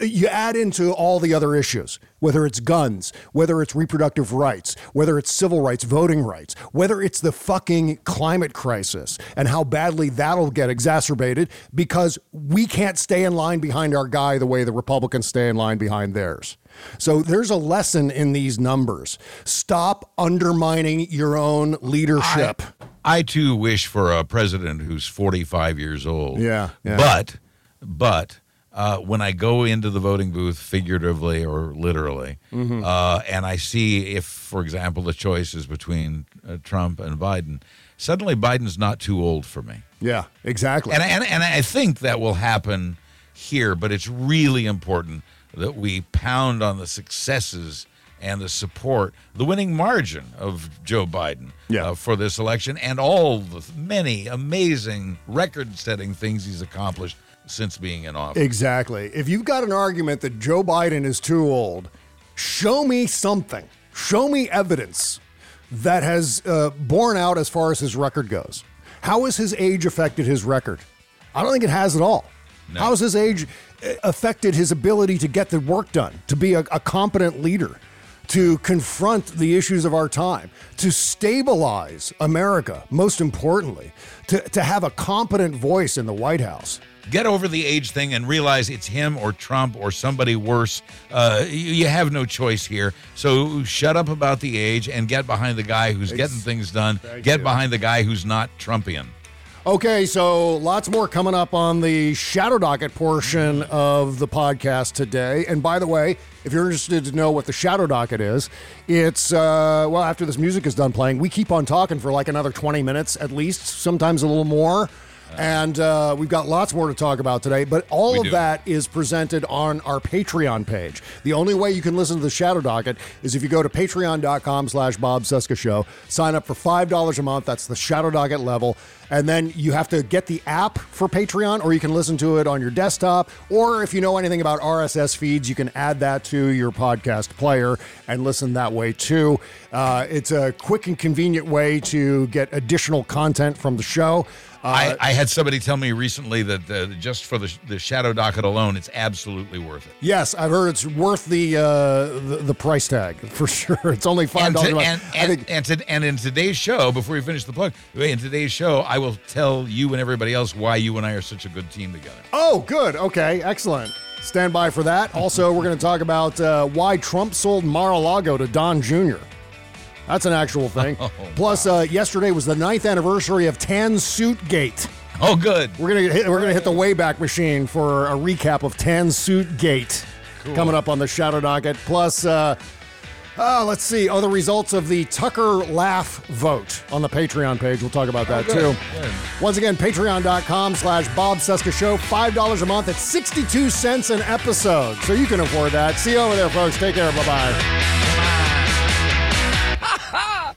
S3: you add into all the other issues, whether it's guns, whether it's reproductive rights, whether it's civil rights, voting rights, whether it's the fucking climate crisis and how badly that'll get exacerbated because we can't stay in line behind our guy the way the Republicans stay in line behind theirs. So there's a lesson in these numbers. Stop undermining your own leadership.
S4: I too wish for a president who's 45 years old.
S3: Yeah, yeah.
S4: But, but uh, when I go into the voting booth, figuratively or literally,
S3: Mhm.
S4: uh, and I see if, for example, the choice is between uh, Trump and Biden, suddenly Biden's not too old for me.
S3: Yeah, exactly.
S4: And, and, and I think that will happen here, but it's really important that we pound on the successes and the support, the winning margin of Joe Biden uh, for this election, and all the many amazing record setting things he's accomplished since being in office.
S3: Exactly. If you've got an argument that Joe Biden is too old, show me something. Show me evidence that has uh, borne out as far as his record goes. How has his age affected his record? I don't think it has at all. How has his age uh, affected his ability to get the work done, to be a, a competent leader, to confront the issues of our time, to stabilize America, most importantly, to, to have a competent voice in the White House?
S4: Get over the age thing and realize it's him or Trump or somebody worse. Uh, you, you have no choice here. So shut up about the age and get behind the guy who's getting things done. Get behind the guy who's not Trumpian.
S3: Okay, so lots more coming up on the Shadow Docket portion of the podcast today. And by the way, if you're interested to know what the Shadow Docket is, it's, uh, well, after this music is done playing, we keep on talking for like another 20 minutes at least, sometimes a little more. And uh, we've got lots more to talk about today, but all
S4: We
S3: of
S4: do.
S3: that is presented on our Patreon page. The only way you can listen to the Shadow Docket is if you go to patreon.com slash Bob Cesca Show, sign up for $5 a month. That's the Shadow Docket level. And then you have to get the app for Patreon, or you can listen to it on your desktop. Or if you know anything about RSS feeds, you can add that to your podcast player and listen that way too. Uh, it's a quick and convenient way to get additional content from the show. Uh,
S4: I, I had somebody tell me recently that uh, just for the, the shadow docket alone, it's absolutely worth it.
S3: Yes, I've heard it's worth the uh, the, the price tag for sure. It's only five
S4: And,
S3: dollars
S4: and, and,
S3: think
S4: and, to- and in today's show, before we finish the plug, in today's show, I will tell you and everybody else why you and I are such a good team together.
S3: Oh, good. Okay, excellent. Stand by for that. Also, we're going to talk about uh, why Trump sold Mar-a-Lago to Don Jr. That's an actual thing.
S4: Oh,
S3: Plus, uh, yesterday was the ninth anniversary of Tan Suit Gate.
S4: Oh, good.
S3: We're gonna hit, we're gonna hit the Wayback Machine for a recap of Tan Suit Gate
S4: Cool.
S3: coming up on the Shadow Docket. Plus, uh, uh, let's see. Oh, the results of the Tucker Laugh vote on the Patreon page. We'll talk about that
S4: good,
S3: too.
S4: good.
S3: Once again, patreon.com slash Bob Cesca Show. $5 a month at 62 cents an episode. So you can afford that. See you over there, folks. Take care. Bye bye. 哈